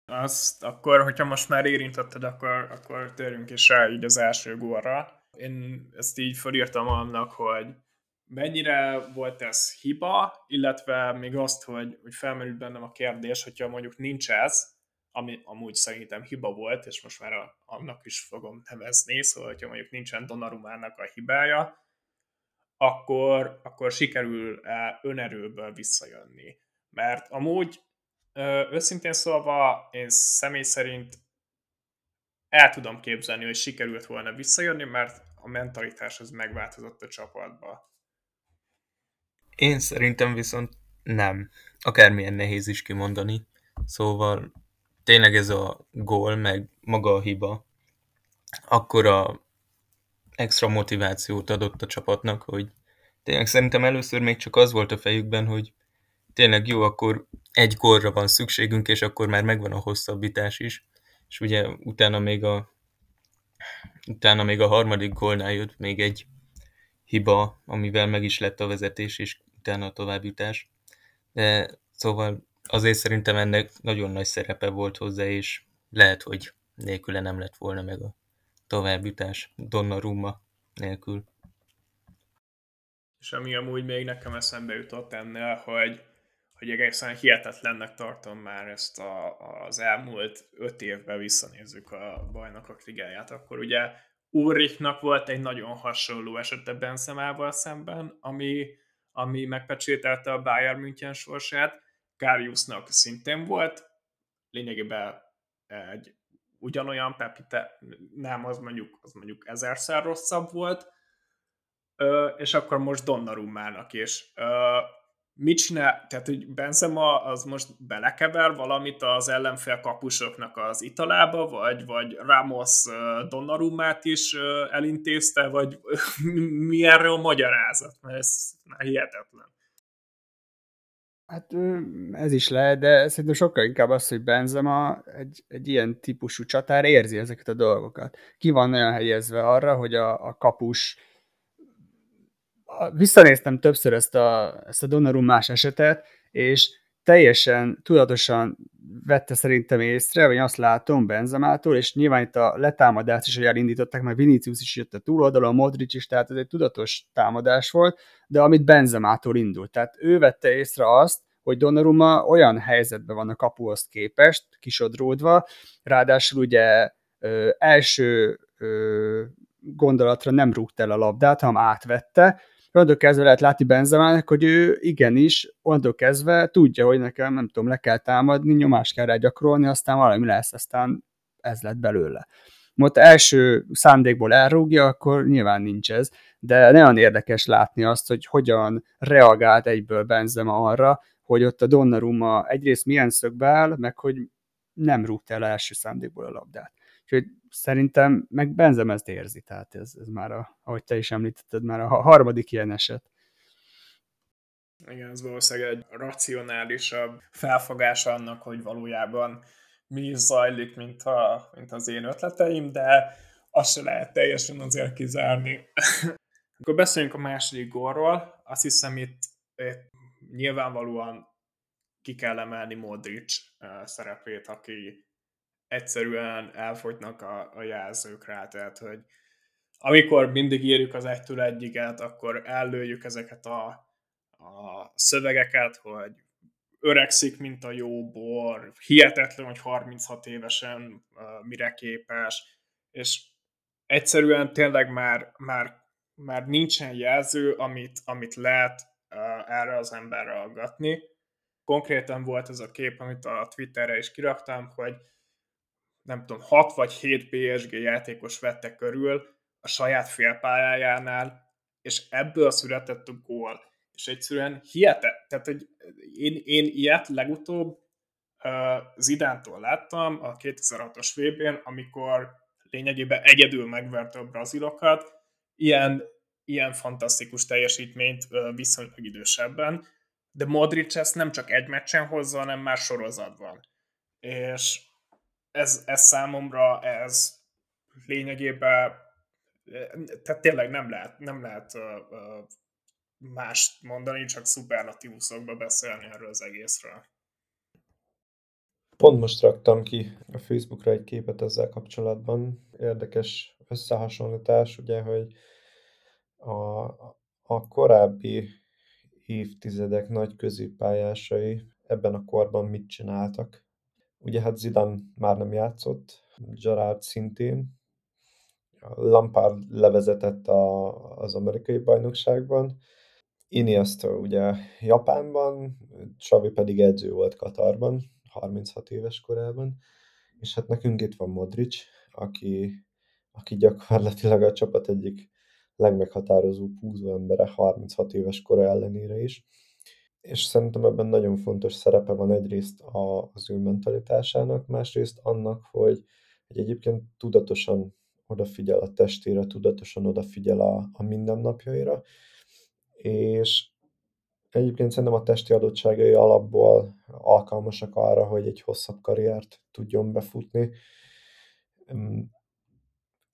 [SPEAKER 1] Azt akkor, hogyha most már érintetted, akkor, akkor térjünk is rá így az első gólra. Én ezt így felírtam annak, hogy mennyire volt ez hiba, illetve még azt, hogy, hogy felmerült bennem a kérdés, hogyha mondjuk nincs ez, ami amúgy szerintem hiba volt, és most már a, annak is fogom nevezni, szóval hogyha mondjuk nincsen Donnarumának a hibája, akkor, akkor sikerül -e önerőből visszajönni. Mert amúgy őszintén szólva én személy szerint el tudom képzelni, hogy sikerült volna visszajönni, mert a mentalitás az megváltozott a csapatba.
[SPEAKER 4] Én szerintem viszont nem. Akármilyen nehéz is kimondani. Szóval tényleg ez a gól, meg maga a hiba, akkor a extra motivációt adott a csapatnak, hogy tényleg szerintem először még csak az volt a fejükben, hogy tényleg jó, akkor egy gólra van szükségünk, és akkor már megvan a hosszabbítás is. És ugye utána még a utána még a harmadik gólnál jött még egy hiba, amivel meg is lett a vezetés, és utána a továbbjutás. De szóval azért szerintem ennek nagyon nagy szerepe volt hozzá, és lehet, hogy nélküle nem lett volna meg a továbbjutás Donnarumma nélkül.
[SPEAKER 1] És ami amúgy még nekem eszembe jutott ennél, hogy hogy egészen hihetetlennek tartom már ezt a, az elmúlt öt évben visszanézzük a bajnokok ligáját, akkor ugye Ulrichnak volt egy nagyon hasonló esete Benzemával szemben, ami, ami megpecsételte a Bayern München sorsát, Kariusnak szintén volt, lényegében egy ugyanolyan Pepite, nem, az mondjuk, az mondjuk ezerszer rosszabb volt, és akkor most Donnarummának is mit csinál, tehát hogy Benzema az most belekever valamit az ellenfél kapusoknak az italába, vagy, vagy Ramos Donnarumát is elintézte, vagy mi erről a magyarázat, mert ez már hihetetlen.
[SPEAKER 3] Hát ez is lehet, de szerintem sokkal inkább az, hogy Benzema egy, egy ilyen típusú csatár érzi ezeket a dolgokat. Ki van olyan helyezve arra, hogy a, a kapus visszanéztem többször ezt a, ezt a Donnarumás esetet, és teljesen tudatosan vette szerintem észre, vagy azt látom Benzemától, és nyilván itt a letámadást is, hogy elindították, mert Vinicius is jött a túloldalon, Modric is, tehát ez egy tudatos támadás volt, de amit Benzemától indult. Tehát ő vette észre azt, hogy Donnarumma olyan helyzetben van a kapuhoz képest, kisodródva, ráadásul ugye ö, első ö, gondolatra nem rúgta el a labdát, hanem átvette, onnantól kezdve lehet látni Benzemának, hogy ő igenis, onnantól kezdve tudja, hogy nekem, nem tudom, le kell támadni, nyomást kell rá gyakorolni, aztán valami lesz, aztán ez lett belőle. Most első szándékból elrúgja, akkor nyilván nincs ez, de nagyon érdekes látni azt, hogy hogyan reagált egyből Benzema arra, hogy ott a Donnarumma egyrészt milyen szögbe áll, meg hogy nem rúgta el első szándékból a labdát. Úgyhogy szerintem meg Benzem ezt érzi, tehát ez, ez már, a, ahogy te is említetted, már a harmadik ilyen eset.
[SPEAKER 1] Igen, ez valószínűleg egy racionálisabb felfogás annak, hogy valójában mi is zajlik, mint, a, mint az én ötleteim, de azt se lehet teljesen azért kizárni. Akkor beszéljünk a második gólról. Azt hiszem itt, itt nyilvánvalóan ki kell emelni Modric szerepét, aki egyszerűen elfogynak a, a jelzők rá, tehát hogy amikor mindig írjuk az egytől egyiget, akkor ellőjük ezeket a, a szövegeket, hogy öregszik, mint a jó bor, hihetetlen, hogy 36 évesen uh, mire képes, és egyszerűen tényleg már, már, már nincsen jelző, amit, amit lehet uh, erre az emberre aggatni. Konkrétan volt ez a kép, amit a Twitterre is kiraktam, hogy nem tudom, 6 vagy 7 PSG játékos vette körül a saját félpályájánál, és ebből született a gól. És egyszerűen hihetett. Tehát, hogy én, én ilyet legutóbb uh, Zidántól láttam a 2006-os vb n amikor lényegében egyedül megverte a brazilokat, ilyen, ilyen fantasztikus teljesítményt uh, viszonylag idősebben, de Modric ezt nem csak egy meccsen hozza, hanem már sorozatban. És ez, ez számomra, ez lényegében, tehát tényleg nem lehet, nem lehet uh, uh, mást mondani, csak szuperlatívuszokba beszélni erről az egészről.
[SPEAKER 2] Pont most raktam ki a Facebookra egy képet ezzel kapcsolatban. Érdekes összehasonlítás, ugye, hogy a, a korábbi évtizedek nagy középpályásai ebben a korban mit csináltak. Ugye hát Zidane már nem játszott, Gerard szintén, Lampard levezetett a, az amerikai bajnokságban, Iniesta ugye Japánban, Xavi pedig edző volt Katarban, 36 éves korában, és hát nekünk itt van Modric, aki, aki gyakorlatilag a csapat egyik legmeghatározó púzó embere 36 éves kora ellenére is. És szerintem ebben nagyon fontos szerepe van egyrészt az ő mentalitásának, másrészt annak, hogy, hogy egyébként tudatosan odafigyel a testére, tudatosan odafigyel a, a mindennapjaira, és egyébként szerintem a testi adottságai alapból alkalmasak arra, hogy egy hosszabb karriert tudjon befutni.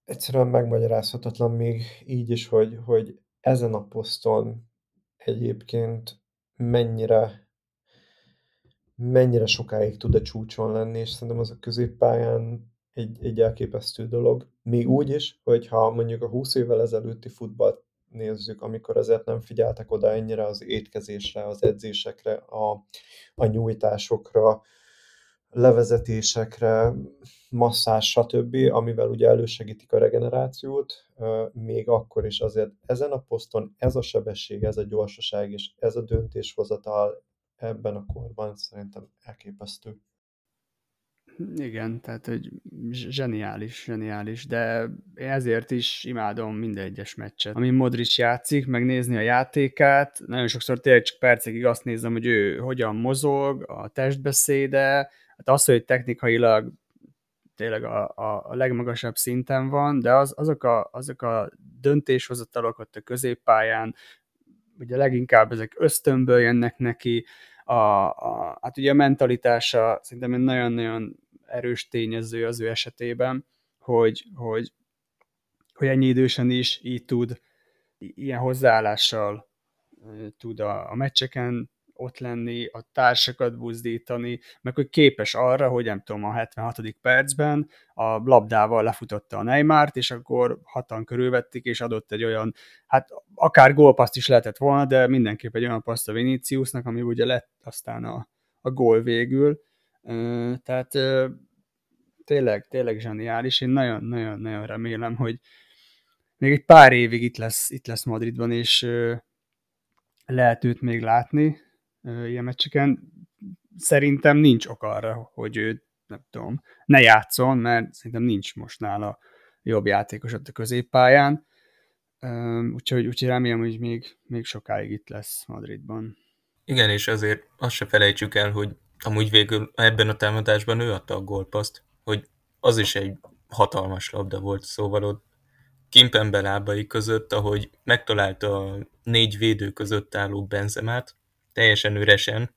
[SPEAKER 2] Egyszerűen megmagyarázhatatlan még így is, hogy, hogy ezen a poszton egyébként mennyire mennyire sokáig tud a csúcson lenni, és szerintem az a középpályán egy, egy elképesztő dolog. Még úgy is, hogyha mondjuk a 20 évvel ezelőtti futballt nézzük, amikor azért nem figyeltek oda ennyire az étkezésre, az edzésekre, a, a nyújtásokra, levezetésekre, masszás, stb., amivel ugye elősegítik a regenerációt, még akkor is azért ezen a poszton ez a sebesség, ez a gyorsaság és ez a döntéshozatal ebben a korban szerintem elképesztő.
[SPEAKER 3] Igen, tehát hogy zseniális, zseniális, de ezért is imádom minden egyes meccset. Ami Modric játszik, megnézni a játékát, nagyon sokszor tényleg csak percekig azt nézem, hogy ő hogyan mozog, a testbeszéde, hát az, hogy technikailag tényleg a, a, a legmagasabb szinten van, de az, azok, a, azok a döntéshozatalok ott a középpályán, ugye leginkább ezek ösztönből jönnek neki, a, a, hát ugye a mentalitása szerintem egy nagyon-nagyon erős tényező az ő esetében, hogy, hogy, hogy ennyi idősen is így tud, ilyen hozzáállással tud a, a meccseken ott lenni, a társakat buzdítani, meg hogy képes arra, hogy nem tudom, a 76. percben a labdával lefutotta a Neymart, és akkor hatan körülvették, és adott egy olyan, hát akár gólpaszt is lehetett volna, de mindenképp egy olyan paszt a Viniciusnak, ami ugye lett aztán a, a gól végül. Tehát tényleg, tényleg zseniális. Én nagyon-nagyon-nagyon remélem, hogy még egy pár évig itt lesz, itt lesz Madridban, és lehet őt még látni ilyen meccseken. Szerintem nincs ok arra, hogy ő, nem tudom, ne játszon, mert szerintem nincs most nála jobb játékos ott a középpályán. Úgyhogy, úgyhogy remélem, hogy még, még sokáig itt lesz Madridban.
[SPEAKER 4] Igen, és azért azt se felejtsük el, hogy amúgy végül ebben a támadásban ő adta a gólpaszt, hogy az is egy hatalmas labda volt, szóval ott Kimpembe lábai között, ahogy megtalálta a négy védő között álló Benzemát, teljesen üresen,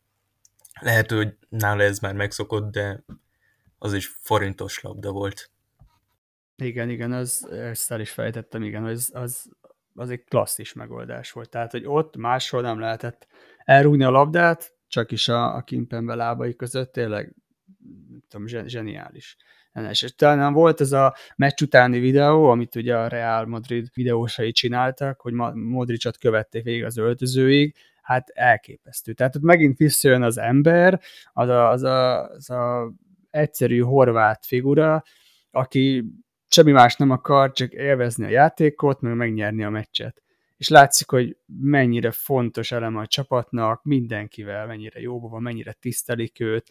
[SPEAKER 4] lehet, hogy nála ez már megszokott, de az is forintos labda volt.
[SPEAKER 3] Igen, igen, az, ezt el is fejtettem, igen, az, az, az egy klasszis megoldás volt. Tehát, hogy ott máshol nem lehetett elrúgni a labdát, csak is a, a Kimpembe lábai között, tényleg tudom, zseniális. És talán volt ez a meccs utáni videó, amit ugye a Real Madrid videósai csináltak, hogy Modricot követték végig az öltözőig, hát elképesztő. Tehát ott megint visszajön az ember, az a, az a, az a egyszerű horvát figura, aki semmi más nem akar, csak élvezni a játékot, meg megnyerni a meccset. És látszik, hogy mennyire fontos eleme a csapatnak, mindenkivel, mennyire jóban van, mennyire tisztelik őt.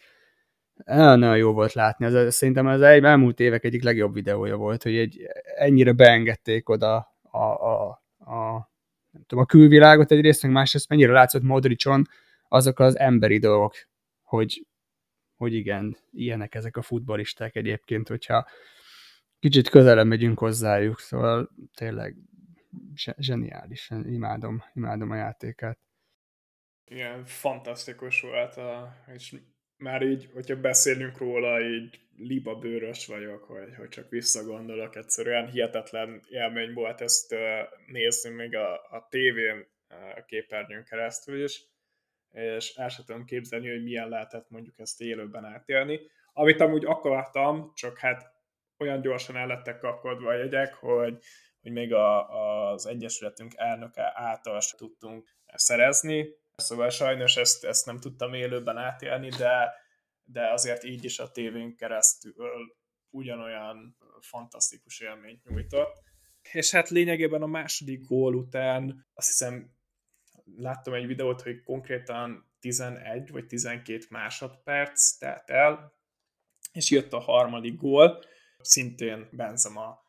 [SPEAKER 3] Nagyon jó volt látni. Ez, szerintem az elmúlt évek egyik legjobb videója volt, hogy egy, ennyire beengedték oda a, a, a, nem tudom, a külvilágot egyrészt, meg másrészt mennyire látszott Modricson azok az emberi dolgok, hogy, hogy igen, ilyenek ezek a futballisták egyébként, hogyha kicsit közelebb megyünk hozzájuk, szóval tényleg zseniális, imádom, imádom a játékát.
[SPEAKER 1] Igen, fantasztikus volt, a, és már így, hogyha beszélünk róla, így liba bőrös vagyok, hogy, hogy csak visszagondolok, egyszerűen hihetetlen élmény volt ezt nézni még a, a tévén a képernyőn keresztül is, és el sem tudom képzelni, hogy milyen lehetett mondjuk ezt élőben átélni. Amit amúgy akartam, csak hát olyan gyorsan el lettek kapkodva a jegyek, hogy, hogy még a, az Egyesületünk elnöke által tudtunk szerezni, szóval sajnos ezt, ezt nem tudtam élőben átélni, de, de azért így is a tévén keresztül ugyanolyan fantasztikus élményt nyújtott. És hát lényegében a második gól után azt hiszem láttam egy videót, hogy konkrétan 11 vagy 12 másodperc telt el, és jött a harmadik gól, szintén Benzema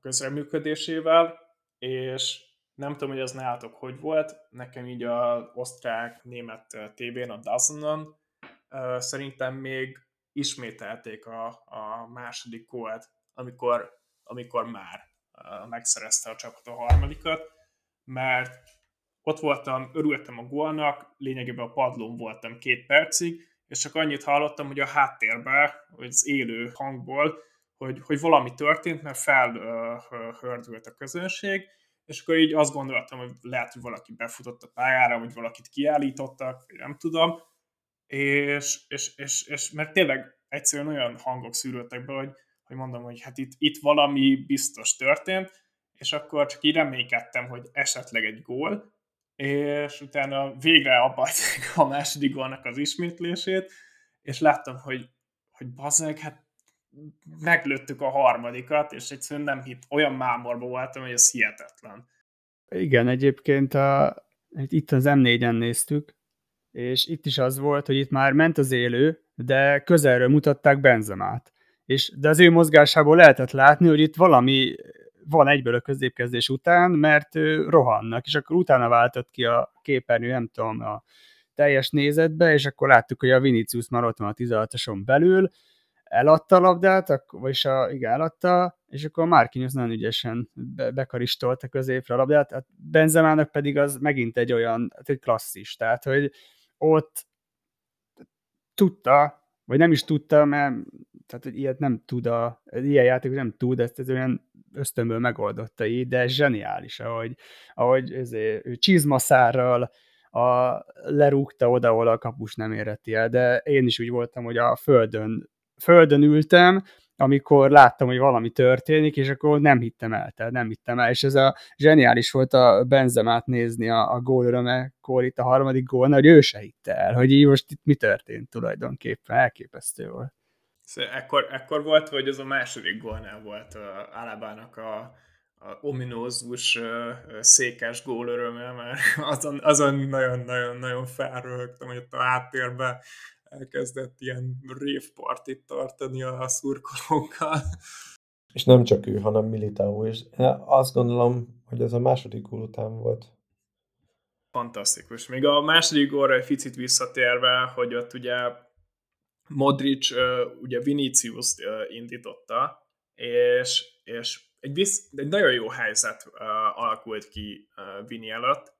[SPEAKER 1] közreműködésével, és nem tudom, hogy az nálatok hogy volt, nekem így az osztrák-német tévén, a Dazonon, szerintem még ismételték a, a második gólt, amikor, amikor már megszerezte a csapat a harmadikat, mert ott voltam, örültem a gólnak, lényegében a padlón voltam két percig, és csak annyit hallottam, hogy a háttérben, hogy az élő hangból hogy, hogy valami történt, mert felhördült a közönség, és akkor így azt gondoltam, hogy lehet, hogy valaki befutott a pályára, vagy valakit kiállítottak, vagy nem tudom, és, és, és, és mert tényleg egyszerűen olyan hangok szűrődtek be, hogy, hogy mondom, hogy hát itt, itt valami biztos történt, és akkor csak így reménykedtem, hogy esetleg egy gól, és utána végre abba a második gólnak az ismétlését, és láttam, hogy, hogy bazzeg, hát meglőttük a harmadikat, és egyszerűen nem hit, olyan mámorba voltam, hogy ez hihetetlen.
[SPEAKER 3] Igen, egyébként a, itt az M4-en néztük, és itt is az volt, hogy itt már ment az élő, de közelről mutatták Benzemát. És, de az ő mozgásából lehetett látni, hogy itt valami van egyből a középkezdés után, mert rohannak, és akkor utána váltott ki a képernyő, nem tudom, a teljes nézetbe, és akkor láttuk, hogy a Vinicius már ott van a 16 belül, eladta a labdát, vagyis a, igen, eladta, és akkor Marquinhos nagyon ügyesen be, bekaristolta középre a labdát, hát Benzemának pedig az megint egy olyan, hát egy klasszis, tehát, hogy ott tudta, vagy nem is tudta, mert tehát, hogy ilyet nem tud, a, ilyen játék nem tud, ezt, ez olyan ösztönből megoldotta így, de zseniális, ahogy, ahogy ezért, ő csizmaszárral a, lerúgta oda, ahol a kapus nem éreti el, de én is úgy voltam, hogy a földön földön ültem, amikor láttam, hogy valami történik, és akkor nem hittem el, tehát nem hittem el, és ez a zseniális volt a Benzemát nézni a, a gól örömekor, itt a harmadik gól, hogy ő se hitte el, hogy így most itt mi történt tulajdonképpen, elképesztő volt.
[SPEAKER 1] Szóval ekkor, ekkor volt, vagy az a második gólnál volt a Alabának a, a ominózus székes gól öröme, mert azon, azon nagyon-nagyon-nagyon felröhögtem, hogy ott a háttérben elkezdett ilyen révpartit tartani a szurkolókkal.
[SPEAKER 2] És nem csak ő, hanem Militao is. Azt gondolom, hogy ez a második gól után volt.
[SPEAKER 1] Fantasztikus. Még a második gólra egy picit visszatérve, hogy ott ugye Modric ugye Vinicius indította, és, és egy, visz, egy nagyon jó helyzet alakult ki Vini előtt,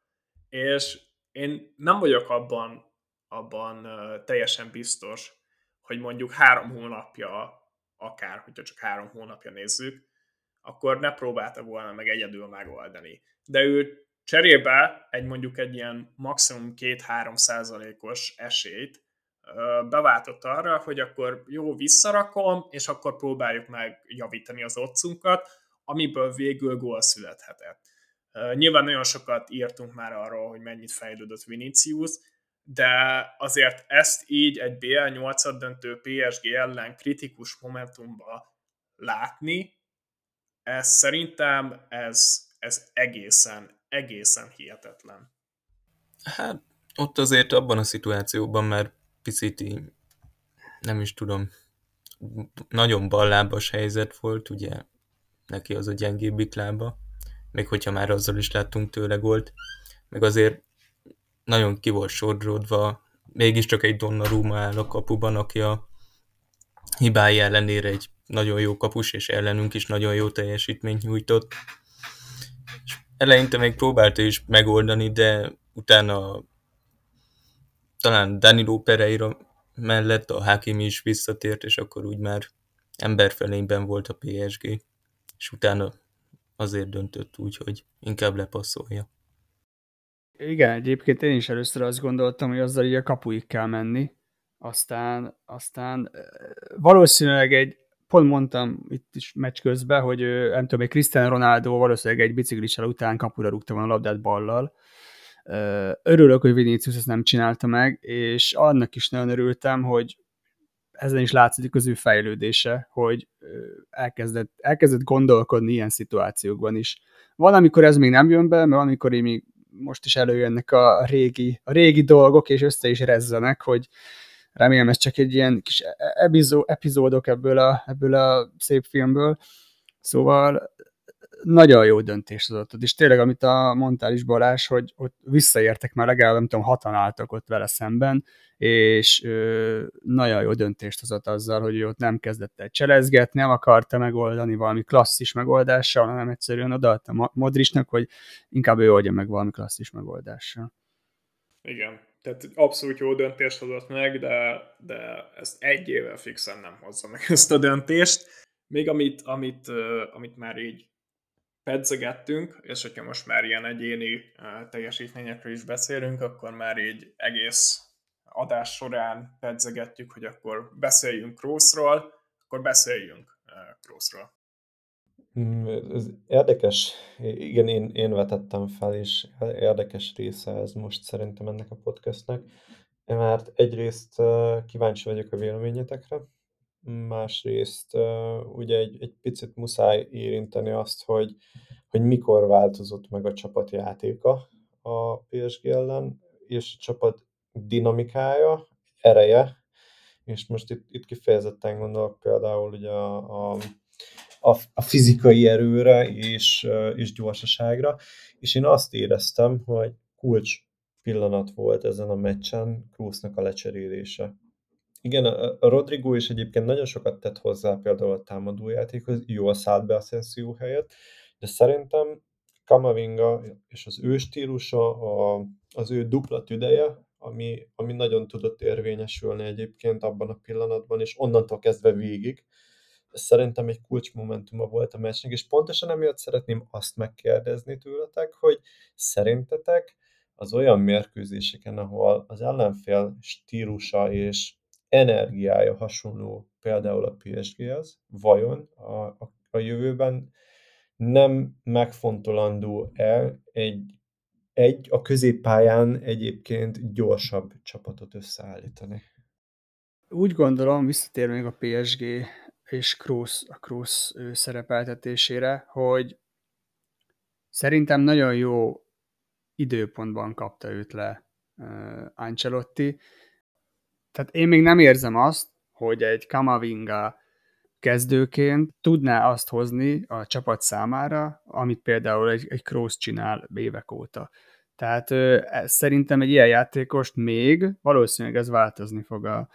[SPEAKER 1] és én nem vagyok abban abban teljesen biztos, hogy mondjuk három hónapja, akár, hogyha csak három hónapja nézzük, akkor ne próbálta volna meg egyedül megoldani. De ő cserébe egy mondjuk egy ilyen maximum 2-3 százalékos esélyt beváltott arra, hogy akkor jó, visszarakom, és akkor próbáljuk meg javítani az otcunkat, amiből végül gól születhetett. Nyilván nagyon sokat írtunk már arról, hogy mennyit fejlődött Vinicius, de azért ezt így egy BL 8 döntő PSG ellen kritikus momentumba látni, ez szerintem ez, ez egészen, egészen hihetetlen.
[SPEAKER 4] Hát ott azért abban a szituációban már picit nem is tudom, nagyon ballábas helyzet volt, ugye neki az a gyengébbik lába, még hogyha már azzal is láttunk tőle gólt, meg azért nagyon ki volt sodródva, mégiscsak egy Donnarumma áll a kapuban, aki a hibái ellenére egy nagyon jó kapus, és ellenünk is nagyon jó teljesítményt nyújtott. És eleinte még próbálta is megoldani, de utána talán Danilo Pereira mellett a Hakimi is visszatért, és akkor úgy már emberfelényben volt a PSG, és utána azért döntött úgy, hogy inkább lepasszolja.
[SPEAKER 3] Igen, egyébként én is először azt gondoltam, hogy azzal így a kapuig kell menni, aztán, aztán valószínűleg egy, pont mondtam itt is meccs közben, hogy nem tudom, egy Cristiano Ronaldo valószínűleg egy biciklissel után kapura rúgta volna a labdát ballal. Örülök, hogy Vinicius ezt nem csinálta meg, és annak is nagyon örültem, hogy ezen is látszik az ő fejlődése, hogy elkezdett, elkezdett gondolkodni ilyen szituációkban is. Van, amikor ez még nem jön be, mert van, amikor még most is előjönnek a régi, a régi dolgok, és össze is rezzenek, hogy remélem ez csak egy ilyen kis e- e- epizó, epizódok ebből a, ebből a szép filmből. Szóval nagyon jó döntést hozott. És tényleg, amit a mondtál is Balázs, hogy, hogy visszaértek már legalább, nem tudom, hatan álltak ott vele szemben, és ö, nagyon jó döntést hozott azzal, hogy ő ott nem kezdett egy cselezgetni, nem akarta megoldani valami klasszis megoldással, hanem egyszerűen odaadta Modrisnak, hogy inkább ő oldja meg valami klasszis megoldással.
[SPEAKER 1] Igen, tehát abszolút jó döntést hozott meg, de, de ezt egy évvel fixen nem hozza meg ezt a döntést. Még amit, amit, amit már így pedzegettünk, és hogyha most már ilyen egyéni teljesítményekről is beszélünk, akkor már így egész adás során pedzegetjük, hogy akkor beszéljünk Kroosról, akkor beszéljünk Kroosról.
[SPEAKER 2] Mm, ez érdekes, igen, én, én vetettem fel, és érdekes része ez most szerintem ennek a podcastnek, mert egyrészt kíváncsi vagyok a véleményetekre, másrészt ugye egy, egy picit muszáj érinteni azt, hogy, hogy mikor változott meg a csapat játéka a PSG ellen, és a csapat dinamikája, ereje, és most itt, itt kifejezetten gondolok például ugye a, a, a, a fizikai erőre és, és gyorsaságra, és én azt éreztem, hogy kulcs pillanat volt ezen a meccsen Krusznak a lecserélése igen, a, Rodrigo is egyébként nagyon sokat tett hozzá például a támadójátékhoz, jól szállt be a Sensio helyett, de szerintem Kamavinga és az ő stílusa, a, az ő dupla tüdeje, ami, ami nagyon tudott érvényesülni egyébként abban a pillanatban, és onnantól kezdve végig. Szerintem egy kulcsmomentuma volt a meccsnek, és pontosan emiatt szeretném azt megkérdezni tőletek, hogy szerintetek az olyan mérkőzéseken, ahol az ellenfél stílusa és energiája hasonló például a PSG-hez, vajon a, a, a jövőben nem megfontolandó el egy, egy a középpályán egyébként gyorsabb csapatot összeállítani?
[SPEAKER 3] Úgy gondolom, visszatér még a PSG és Kroos, a Kroos szerepeltetésére, hogy szerintem nagyon jó időpontban kapta őt le Ancelotti, tehát én még nem érzem azt, hogy egy Kamavinga kezdőként tudná azt hozni a csapat számára, amit például egy, egy Kroos csinál évek óta. Tehát ez, szerintem egy ilyen játékost még, valószínűleg ez változni fog a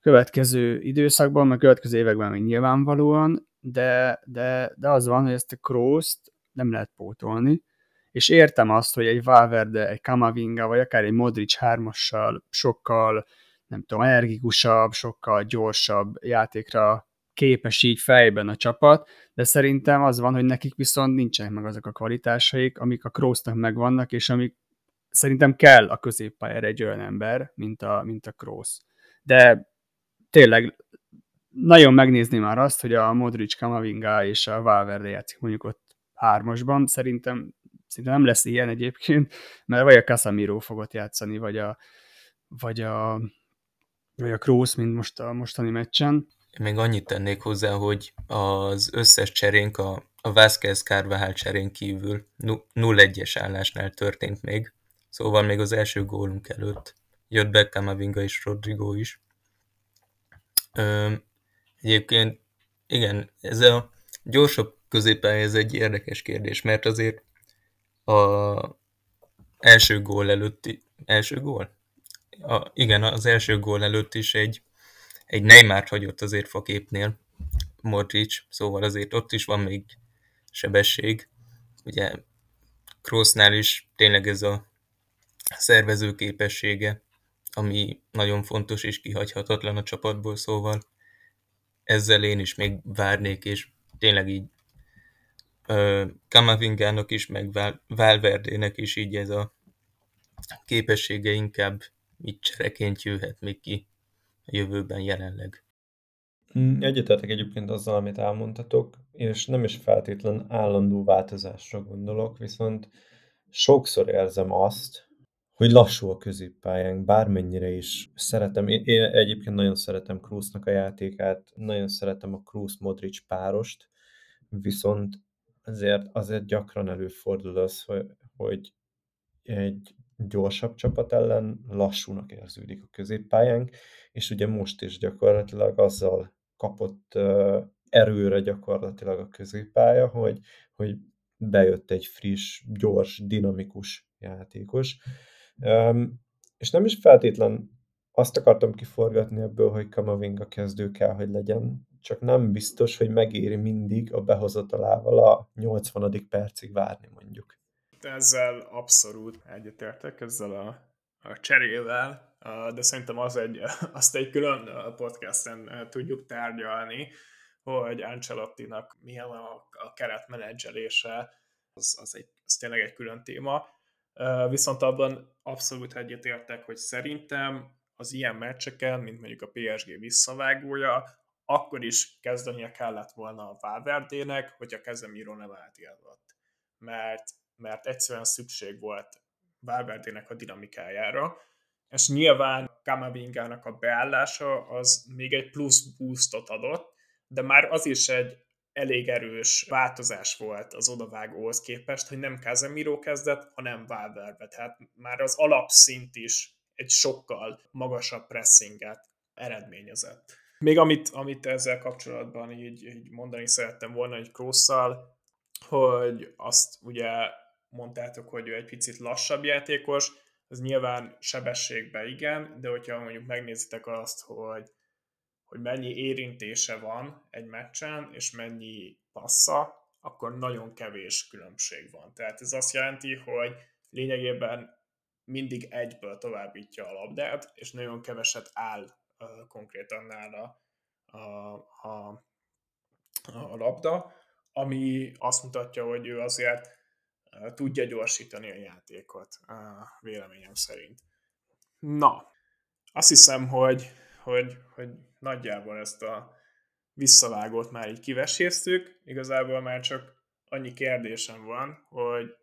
[SPEAKER 3] következő időszakban, meg következő években még nyilvánvalóan, de, de, de az van, hogy ezt a kroos nem lehet pótolni, és értem azt, hogy egy Valverde, egy Kamavinga, vagy akár egy Modric hármassal sokkal nem tudom, energikusabb, sokkal gyorsabb játékra képes így fejben a csapat, de szerintem az van, hogy nekik viszont nincsenek meg azok a kvalitásaik, amik a Kroosnak megvannak, és amik szerintem kell a középpályára egy olyan ember, mint a, mint a Kroos. De tényleg nagyon megnézni már azt, hogy a Modric, Kamavinga és a Valverde játszik mondjuk ott hármasban, szerintem, szerintem nem lesz ilyen egyébként, mert vagy a Casemiro fogott játszani, vagy a, vagy a, vagy a Kroos, mint most a mostani meccsen.
[SPEAKER 4] Még annyit tennék hozzá, hogy az összes cserénk a, a Vázquez Carvajal cserén kívül 0-1-es állásnál történt még, szóval még az első gólunk előtt jött be Kamavinga és Rodrigo is. Ö, egyébként igen, ez a gyorsabb középpálya ez egy érdekes kérdés, mert azért a első gól előtti, első gól? A, igen, az első gól előtt is egy egy Neymar hagyott azért faképnél, Modric, szóval azért ott is van még sebesség. Ugye Kroosnál is tényleg ez a szervező képessége, ami nagyon fontos és kihagyhatatlan a csapatból, szóval ezzel én is még várnék, és tényleg így Kamavingának is, meg Val- Valverdének is így ez a képessége inkább mit csereként jöhet még ki a jövőben jelenleg.
[SPEAKER 2] Mm, egyetértek egyébként azzal, amit elmondtatok, és nem is feltétlen állandó változásra gondolok, viszont sokszor érzem azt, hogy lassú a középpályánk, bármennyire is szeretem. Én, én egyébként nagyon szeretem Krúznak a játékát, nagyon szeretem a Krúz-Modric párost, viszont azért, azért gyakran előfordul az, hogy, hogy egy gyorsabb csapat ellen lassúnak érződik a középpályánk, és ugye most is gyakorlatilag azzal kapott erőre gyakorlatilag a középpálya, hogy, hogy bejött egy friss, gyors, dinamikus játékos. És nem is feltétlen azt akartam kiforgatni ebből, hogy Kamavinga kezdő kell, hogy legyen, csak nem biztos, hogy megéri mindig a behozatalával a 80. percig várni mondjuk
[SPEAKER 1] ezzel abszolút egyetértek, ezzel a, a cserével, de szerintem az egy, azt egy külön podcasten tudjuk tárgyalni, hogy Ancelottinak milyen a, a keretmenedzselése, az, az, egy, az tényleg egy külön téma. Viszont abban abszolút egyetértek, hogy szerintem az ilyen meccseken, mint mondjuk a PSG visszavágója, akkor is kezdenie kellett volna a Valverdének, hogy a Kezemiro nem átélvett. Mert mert egyszerűen szükség volt Valverdének a dinamikájára, és nyilván Kamavingának a beállása az még egy plusz boostot adott, de már az is egy elég erős változás volt az odavágóhoz képest, hogy nem Casemiro kezdett, hanem Valverde. Tehát már az alapszint is egy sokkal magasabb pressinget eredményezett. Még amit, amit ezzel kapcsolatban így, így mondani szerettem volna, hogy Krosszal, hogy azt ugye mondtátok, hogy ő egy picit lassabb játékos, az nyilván sebességben igen, de hogyha mondjuk megnézitek azt, hogy, hogy mennyi érintése van egy meccsen, és mennyi passza, akkor nagyon kevés különbség van. Tehát ez azt jelenti, hogy lényegében mindig egyből továbbítja a labdát, és nagyon keveset áll uh, konkrétan nála a, a, a labda, ami azt mutatja, hogy ő azért tudja gyorsítani a játékot, véleményem szerint. Na, azt hiszem, hogy, hogy, hogy nagyjából ezt a visszavágót már így kiveséztük, igazából már csak annyi kérdésem van, hogy,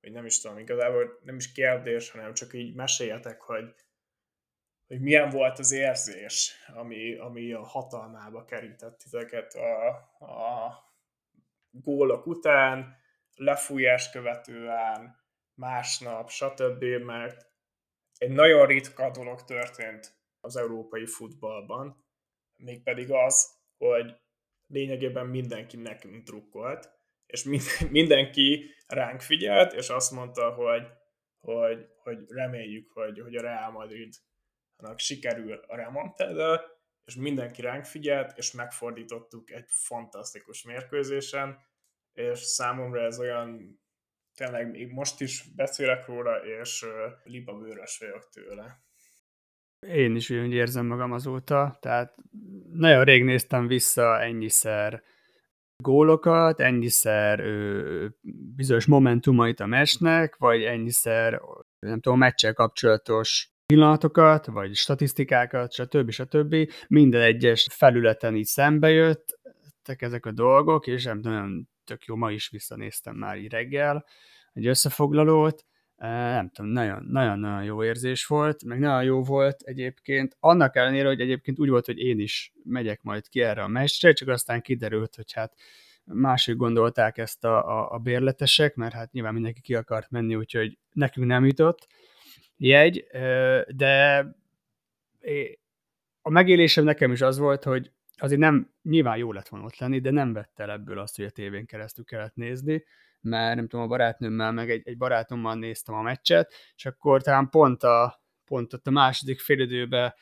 [SPEAKER 1] hogy nem is tudom, igazából nem is kérdés, hanem csak így meséljetek, hogy, hogy milyen volt az érzés, ami, ami a hatalmába kerített titeket a, a gólok után, lefújás követően, másnap, stb., mert egy nagyon ritka dolog történt az európai futballban, mégpedig az, hogy lényegében mindenki nekünk drukkolt, és mindenki ránk figyelt, és azt mondta, hogy, hogy, hogy reméljük, hogy, hogy a Real Madridnak sikerül a remontada, és mindenki ránk figyelt, és megfordítottuk egy fantasztikus mérkőzésen, és számomra ez olyan, tényleg még most is beszélek róla, és libabőrös vagyok tőle.
[SPEAKER 3] Én is úgy érzem magam azóta, tehát nagyon rég néztem vissza ennyiszer gólokat, ennyiszer ö, bizonyos momentumait a meccsnek, vagy ennyiszer, nem tudom, meccsel kapcsolatos pillanatokat, vagy statisztikákat, stb. stb. Minden egyes felületen így szembe jöttek ezek a dolgok, és nem tudom, tök jó, ma is visszanéztem már így reggel egy összefoglalót, nem tudom, nagyon-nagyon jó érzés volt, meg nagyon jó volt egyébként, annak ellenére, hogy egyébként úgy volt, hogy én is megyek majd ki erre a meccsre, csak aztán kiderült, hogy hát máshogy gondolták ezt a, a, a bérletesek, mert hát nyilván mindenki ki akart menni, úgyhogy nekünk nem jutott jegy, de a megélésem nekem is az volt, hogy azért nem, nyilván jó lett volna ott lenni, de nem vett el ebből azt, hogy a tévén keresztül kellett nézni, mert nem tudom, a barátnőmmel, meg egy, egy barátommal néztem a meccset, és akkor talán pont, a, pont ott a második félidőben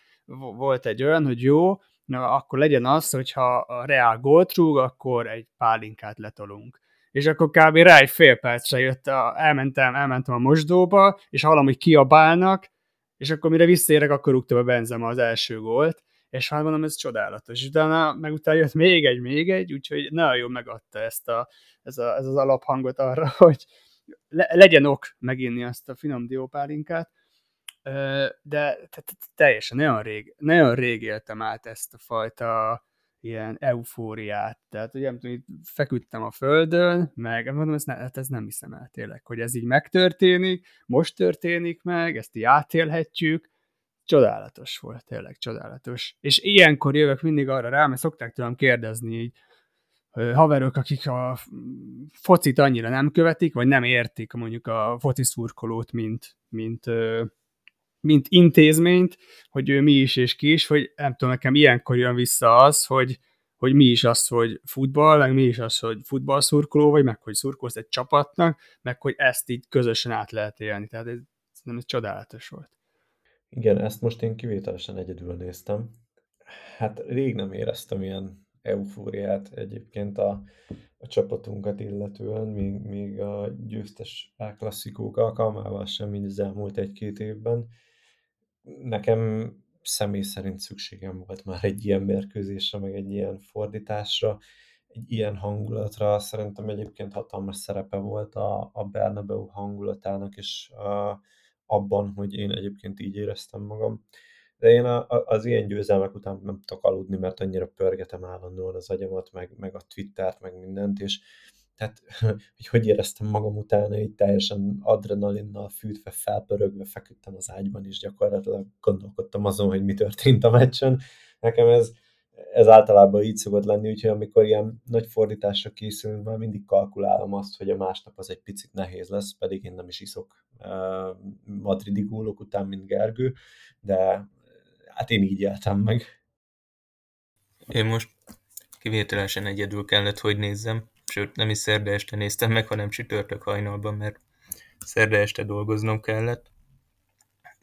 [SPEAKER 3] volt egy olyan, hogy jó, na akkor legyen az, hogyha a Real gólt rúg, akkor egy pálinkát letolunk. És akkor kb. rá egy fél percre jött, a, elmentem, elmentem a mosdóba, és hallom, hogy kiabálnak, és akkor mire visszaérek, akkor rúgta a Benzema az első gólt, és hát mondom, ez csodálatos. És utána, meg utána jött még egy, még egy, úgyhogy nagyon jól megadta ezt a, ez, a, ez az alaphangot arra, hogy le, legyen ok meginni azt a finom diópálinkát, de teljesen nagyon rég, nagyon rég éltem át ezt a fajta ilyen eufóriát. Tehát ugye nem feküdtem a földön, meg mondom, ez, ne, hát ez nem hiszem el tényleg, hogy ez így megtörténik, most történik meg, ezt így átélhetjük, csodálatos volt, tényleg csodálatos. És ilyenkor jövök mindig arra rá, mert szokták tőlem kérdezni így haverok, akik a focit annyira nem követik, vagy nem értik mondjuk a foci szurkolót, mint, mint, mint intézményt, hogy ő mi is és ki is, hogy nem tudom, nekem ilyenkor jön vissza az, hogy, hogy mi is az, hogy futball, meg mi is az, hogy futballszurkoló vagy, meg hogy szurkolsz egy csapatnak, meg hogy ezt így közösen át lehet élni. Tehát ez, nem ez csodálatos volt.
[SPEAKER 2] Igen, ezt most én kivételesen egyedül néztem. Hát rég nem éreztem ilyen eufóriát egyébként a, a csapatunkat illetően, még, még a győztes klasszikók alkalmával sem, mint az elmúlt egy-két évben. Nekem személy szerint szükségem volt már egy ilyen mérkőzésre, meg egy ilyen fordításra, egy ilyen hangulatra. Szerintem egyébként hatalmas szerepe volt a, a Bernabeu hangulatának, és a, abban, hogy én egyébként így éreztem magam. De én a, a, az ilyen győzelmek után nem tudok aludni, mert annyira pörgetem állandóan az agyamat, meg, meg a Twittert, meg mindent, és tehát, hogy hogy éreztem magam utána, így teljesen adrenalinnal fűtve, felpörögve feküdtem az ágyban, és gyakorlatilag gondolkodtam azon, hogy mi történt a meccsen. Nekem ez, ez általában így szokott lenni, úgyhogy amikor ilyen nagy fordításra készülünk, már mindig kalkulálom azt, hogy a másnap az egy picit nehéz lesz, pedig én nem is iszok uh, madridi gólok után, mint Gergő, de hát én így éltem meg.
[SPEAKER 4] Én most kivételesen egyedül kellett, hogy nézzem, sőt nem is szerda este néztem meg, hanem csütörtök hajnalban, mert szerda este dolgoznom kellett,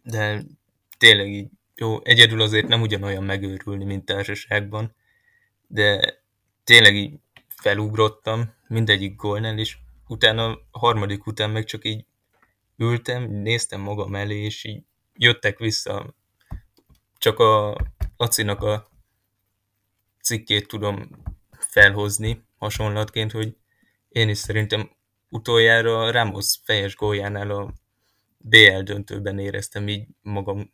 [SPEAKER 4] de tényleg így jó, egyedül azért nem ugyanolyan megőrülni, mint társaságban, de tényleg így felugrottam mindegyik gólnál, és utána a harmadik után meg csak így ültem, néztem magam elé, és így jöttek vissza. Csak a Lacinak a cikkét tudom felhozni hasonlatként, hogy én is szerintem utoljára Ramos fejes góljánál a BL döntőben éreztem így magam,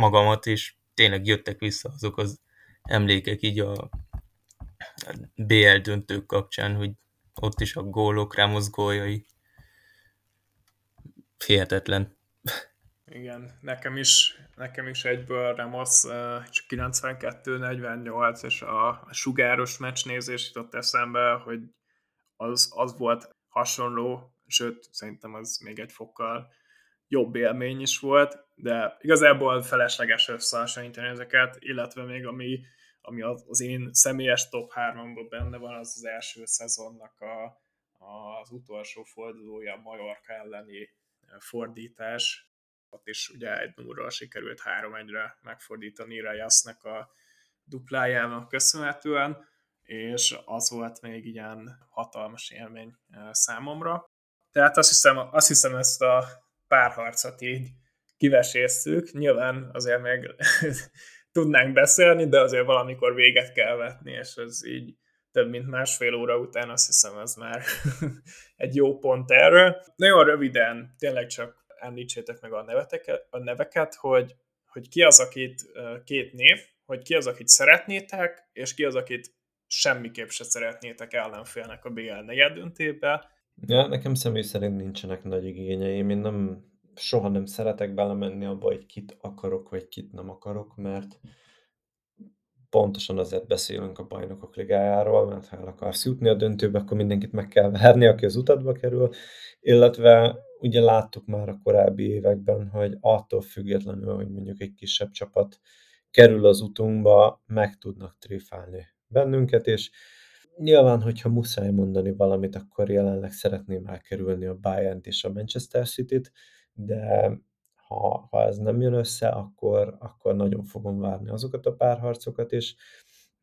[SPEAKER 4] magamat, és tényleg jöttek vissza azok az emlékek így a BL döntők kapcsán, hogy ott is a gólok, Ramos góljai. Hihetetlen.
[SPEAKER 1] Igen, nekem is, nekem is egyből Ramos csak 92-48, és a, sugáros meccsnézés jutott eszembe, hogy az, az volt hasonló, sőt, szerintem az még egy fokkal jobb élmény is volt, de igazából felesleges összehasonlítani ezeket, illetve még ami, ami az én személyes top 3-ban benne van, az az első szezonnak a, az utolsó fordulója, a Majorka elleni fordítás, ott is ugye egy nullról sikerült három egyre megfordítani Rajasznek a duplájának köszönhetően, és az volt még ilyen hatalmas élmény számomra. Tehát azt hiszem, azt hiszem ezt a párharcot így kivesézzük. Nyilván azért még tudnánk beszélni, de azért valamikor véget kell vetni, és ez így több mint másfél óra után azt hiszem ez már egy jó pont erről. Nagyon röviden, tényleg csak említsétek meg a, neveteket, a neveket, hogy, hogy ki az, akit két név, hogy ki az, akit szeretnétek, és ki az, akit semmiképp se szeretnétek ellenfélnek a BL negyedöntébe.
[SPEAKER 2] Ja, nekem személy szerint nincsenek nagy igényeim. Én nem, soha nem szeretek belemenni abba, hogy kit akarok, vagy kit nem akarok, mert pontosan azért beszélünk a bajnokok ligájáról, mert ha el akarsz jutni a döntőbe, akkor mindenkit meg kell verni, aki az utadba kerül, illetve ugye láttuk már a korábbi években, hogy attól függetlenül, hogy mondjuk egy kisebb csapat kerül az utunkba, meg tudnak tréfálni bennünket, és nyilván, hogyha muszáj mondani valamit, akkor jelenleg szeretném elkerülni a Bayern-t és a Manchester City-t, de ha, ha ez nem jön össze, akkor, akkor nagyon fogom várni azokat a párharcokat, és,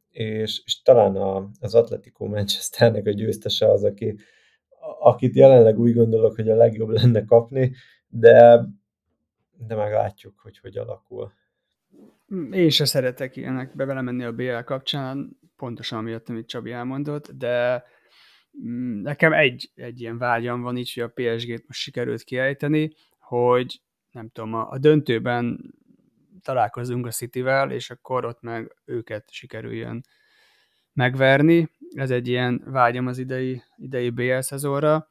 [SPEAKER 2] és, és talán a, az Atletico Manchesternek a győztese az, aki, akit jelenleg úgy gondolok, hogy a legjobb lenne kapni, de, de meglátjuk, hogy hogy alakul.
[SPEAKER 3] Én se szeretek ilyenekbe belemenni a BL kapcsán, pontosan amiatt, amit Csabi elmondott, de mm, nekem egy, egy ilyen vágyam van így, hogy a PSG-t most sikerült kiejteni, hogy nem tudom, a, a döntőben találkozunk a Cityvel, és akkor ott meg őket sikerüljön megverni. Ez egy ilyen vágyam az idei, idei BL szezonra.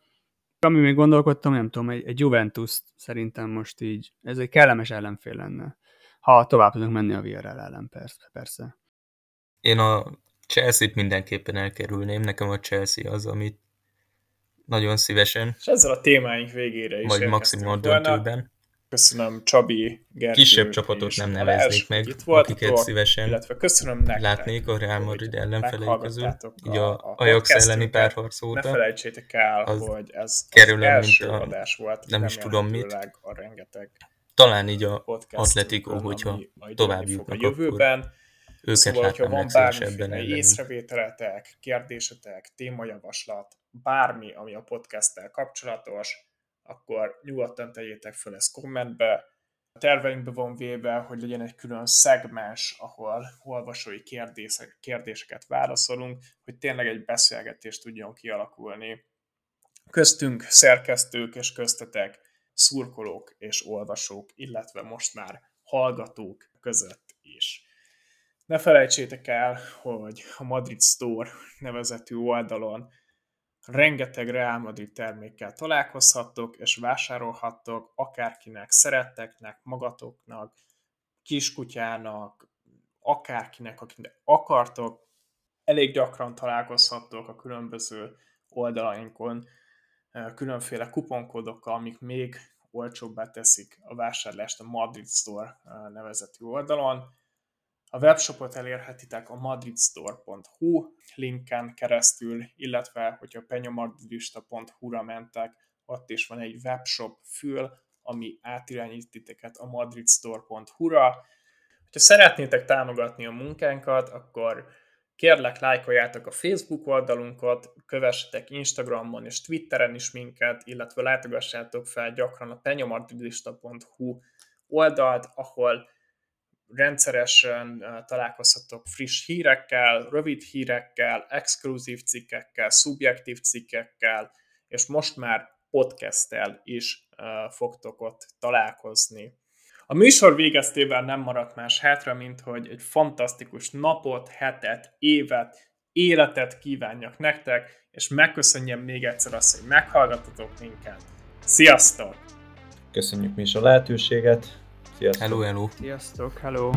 [SPEAKER 3] Ami még gondolkodtam, nem tudom, egy, egy Juventus szerintem most így, ez egy kellemes ellenfél lenne. Ha tovább tudunk menni a VRL ellen, persze. persze.
[SPEAKER 4] Én a Chelsea-t mindenképpen elkerülném, nekem a Chelsea az, amit nagyon szívesen.
[SPEAKER 1] És ezzel a témáink végére is
[SPEAKER 4] Majd maximum a döntőben.
[SPEAKER 1] Köszönöm Csabi,
[SPEAKER 4] Gergő Kisebb csapatot nem neveznék meg, itt akiket szívesen illetve köszönöm nektek, látnék a Real Madrid ellenfelei közül, így a, a Ajax elleni párharc óta.
[SPEAKER 1] Ne felejtsétek el, hogy ez kerül, az első mint a, adás volt,
[SPEAKER 4] nem is tudom mit.
[SPEAKER 1] A rengeteg
[SPEAKER 4] Talán így a Atletico, hogyha tovább jutnak, a jövőben. Akkor őket
[SPEAKER 1] szóval, hogyha van bármiféle észrevételetek, kérdésetek, témajavaslat, bármi, ami a podcasttel kapcsolatos, akkor nyugodtan tegyétek fel ezt kommentbe. A terveinkbe van véve, hogy legyen egy külön szegmens, ahol olvasói kérdések, kérdéseket válaszolunk, hogy tényleg egy beszélgetést tudjon kialakulni köztünk szerkesztők és köztetek, szurkolók és olvasók, illetve most már hallgatók között is. Ne felejtsétek el, hogy a Madrid Store nevezetű oldalon rengeteg Real Madrid termékkel találkozhattok, és vásárolhattok, akárkinek szeretteknek, magatoknak, kiskutyának, akárkinek, akinek akartok. Elég gyakran találkozhattok a különböző oldalainkon különféle kuponkódokkal, amik még olcsóbbá teszik a vásárlást a Madrid Store nevezetű oldalon a webshopot elérhetitek a madridstore.hu linken keresztül, illetve hogyha penyomadridista.hu-ra mentek, ott is van egy webshop fül, ami átirányít titeket a madridstore.hu-ra. Ha szeretnétek támogatni a munkánkat, akkor kérlek lájkoljátok a Facebook oldalunkat, kövessetek Instagramon és Twitteren is minket, illetve látogassátok fel gyakran a penyomadridista.hu oldalt, ahol rendszeresen találkozhatok friss hírekkel, rövid hírekkel, exkluzív cikkekkel, szubjektív cikkekkel, és most már podcasttel is fogtok ott találkozni. A műsor végeztében nem maradt más hátra, mint hogy egy fantasztikus napot, hetet, évet, életet kívánjak nektek, és megköszönjem még egyszer azt, hogy meghallgatotok minket. Sziasztok!
[SPEAKER 2] Köszönjük mi is a lehetőséget,
[SPEAKER 4] Sziasztok! Hello, hello!
[SPEAKER 3] Sziasztok, hello!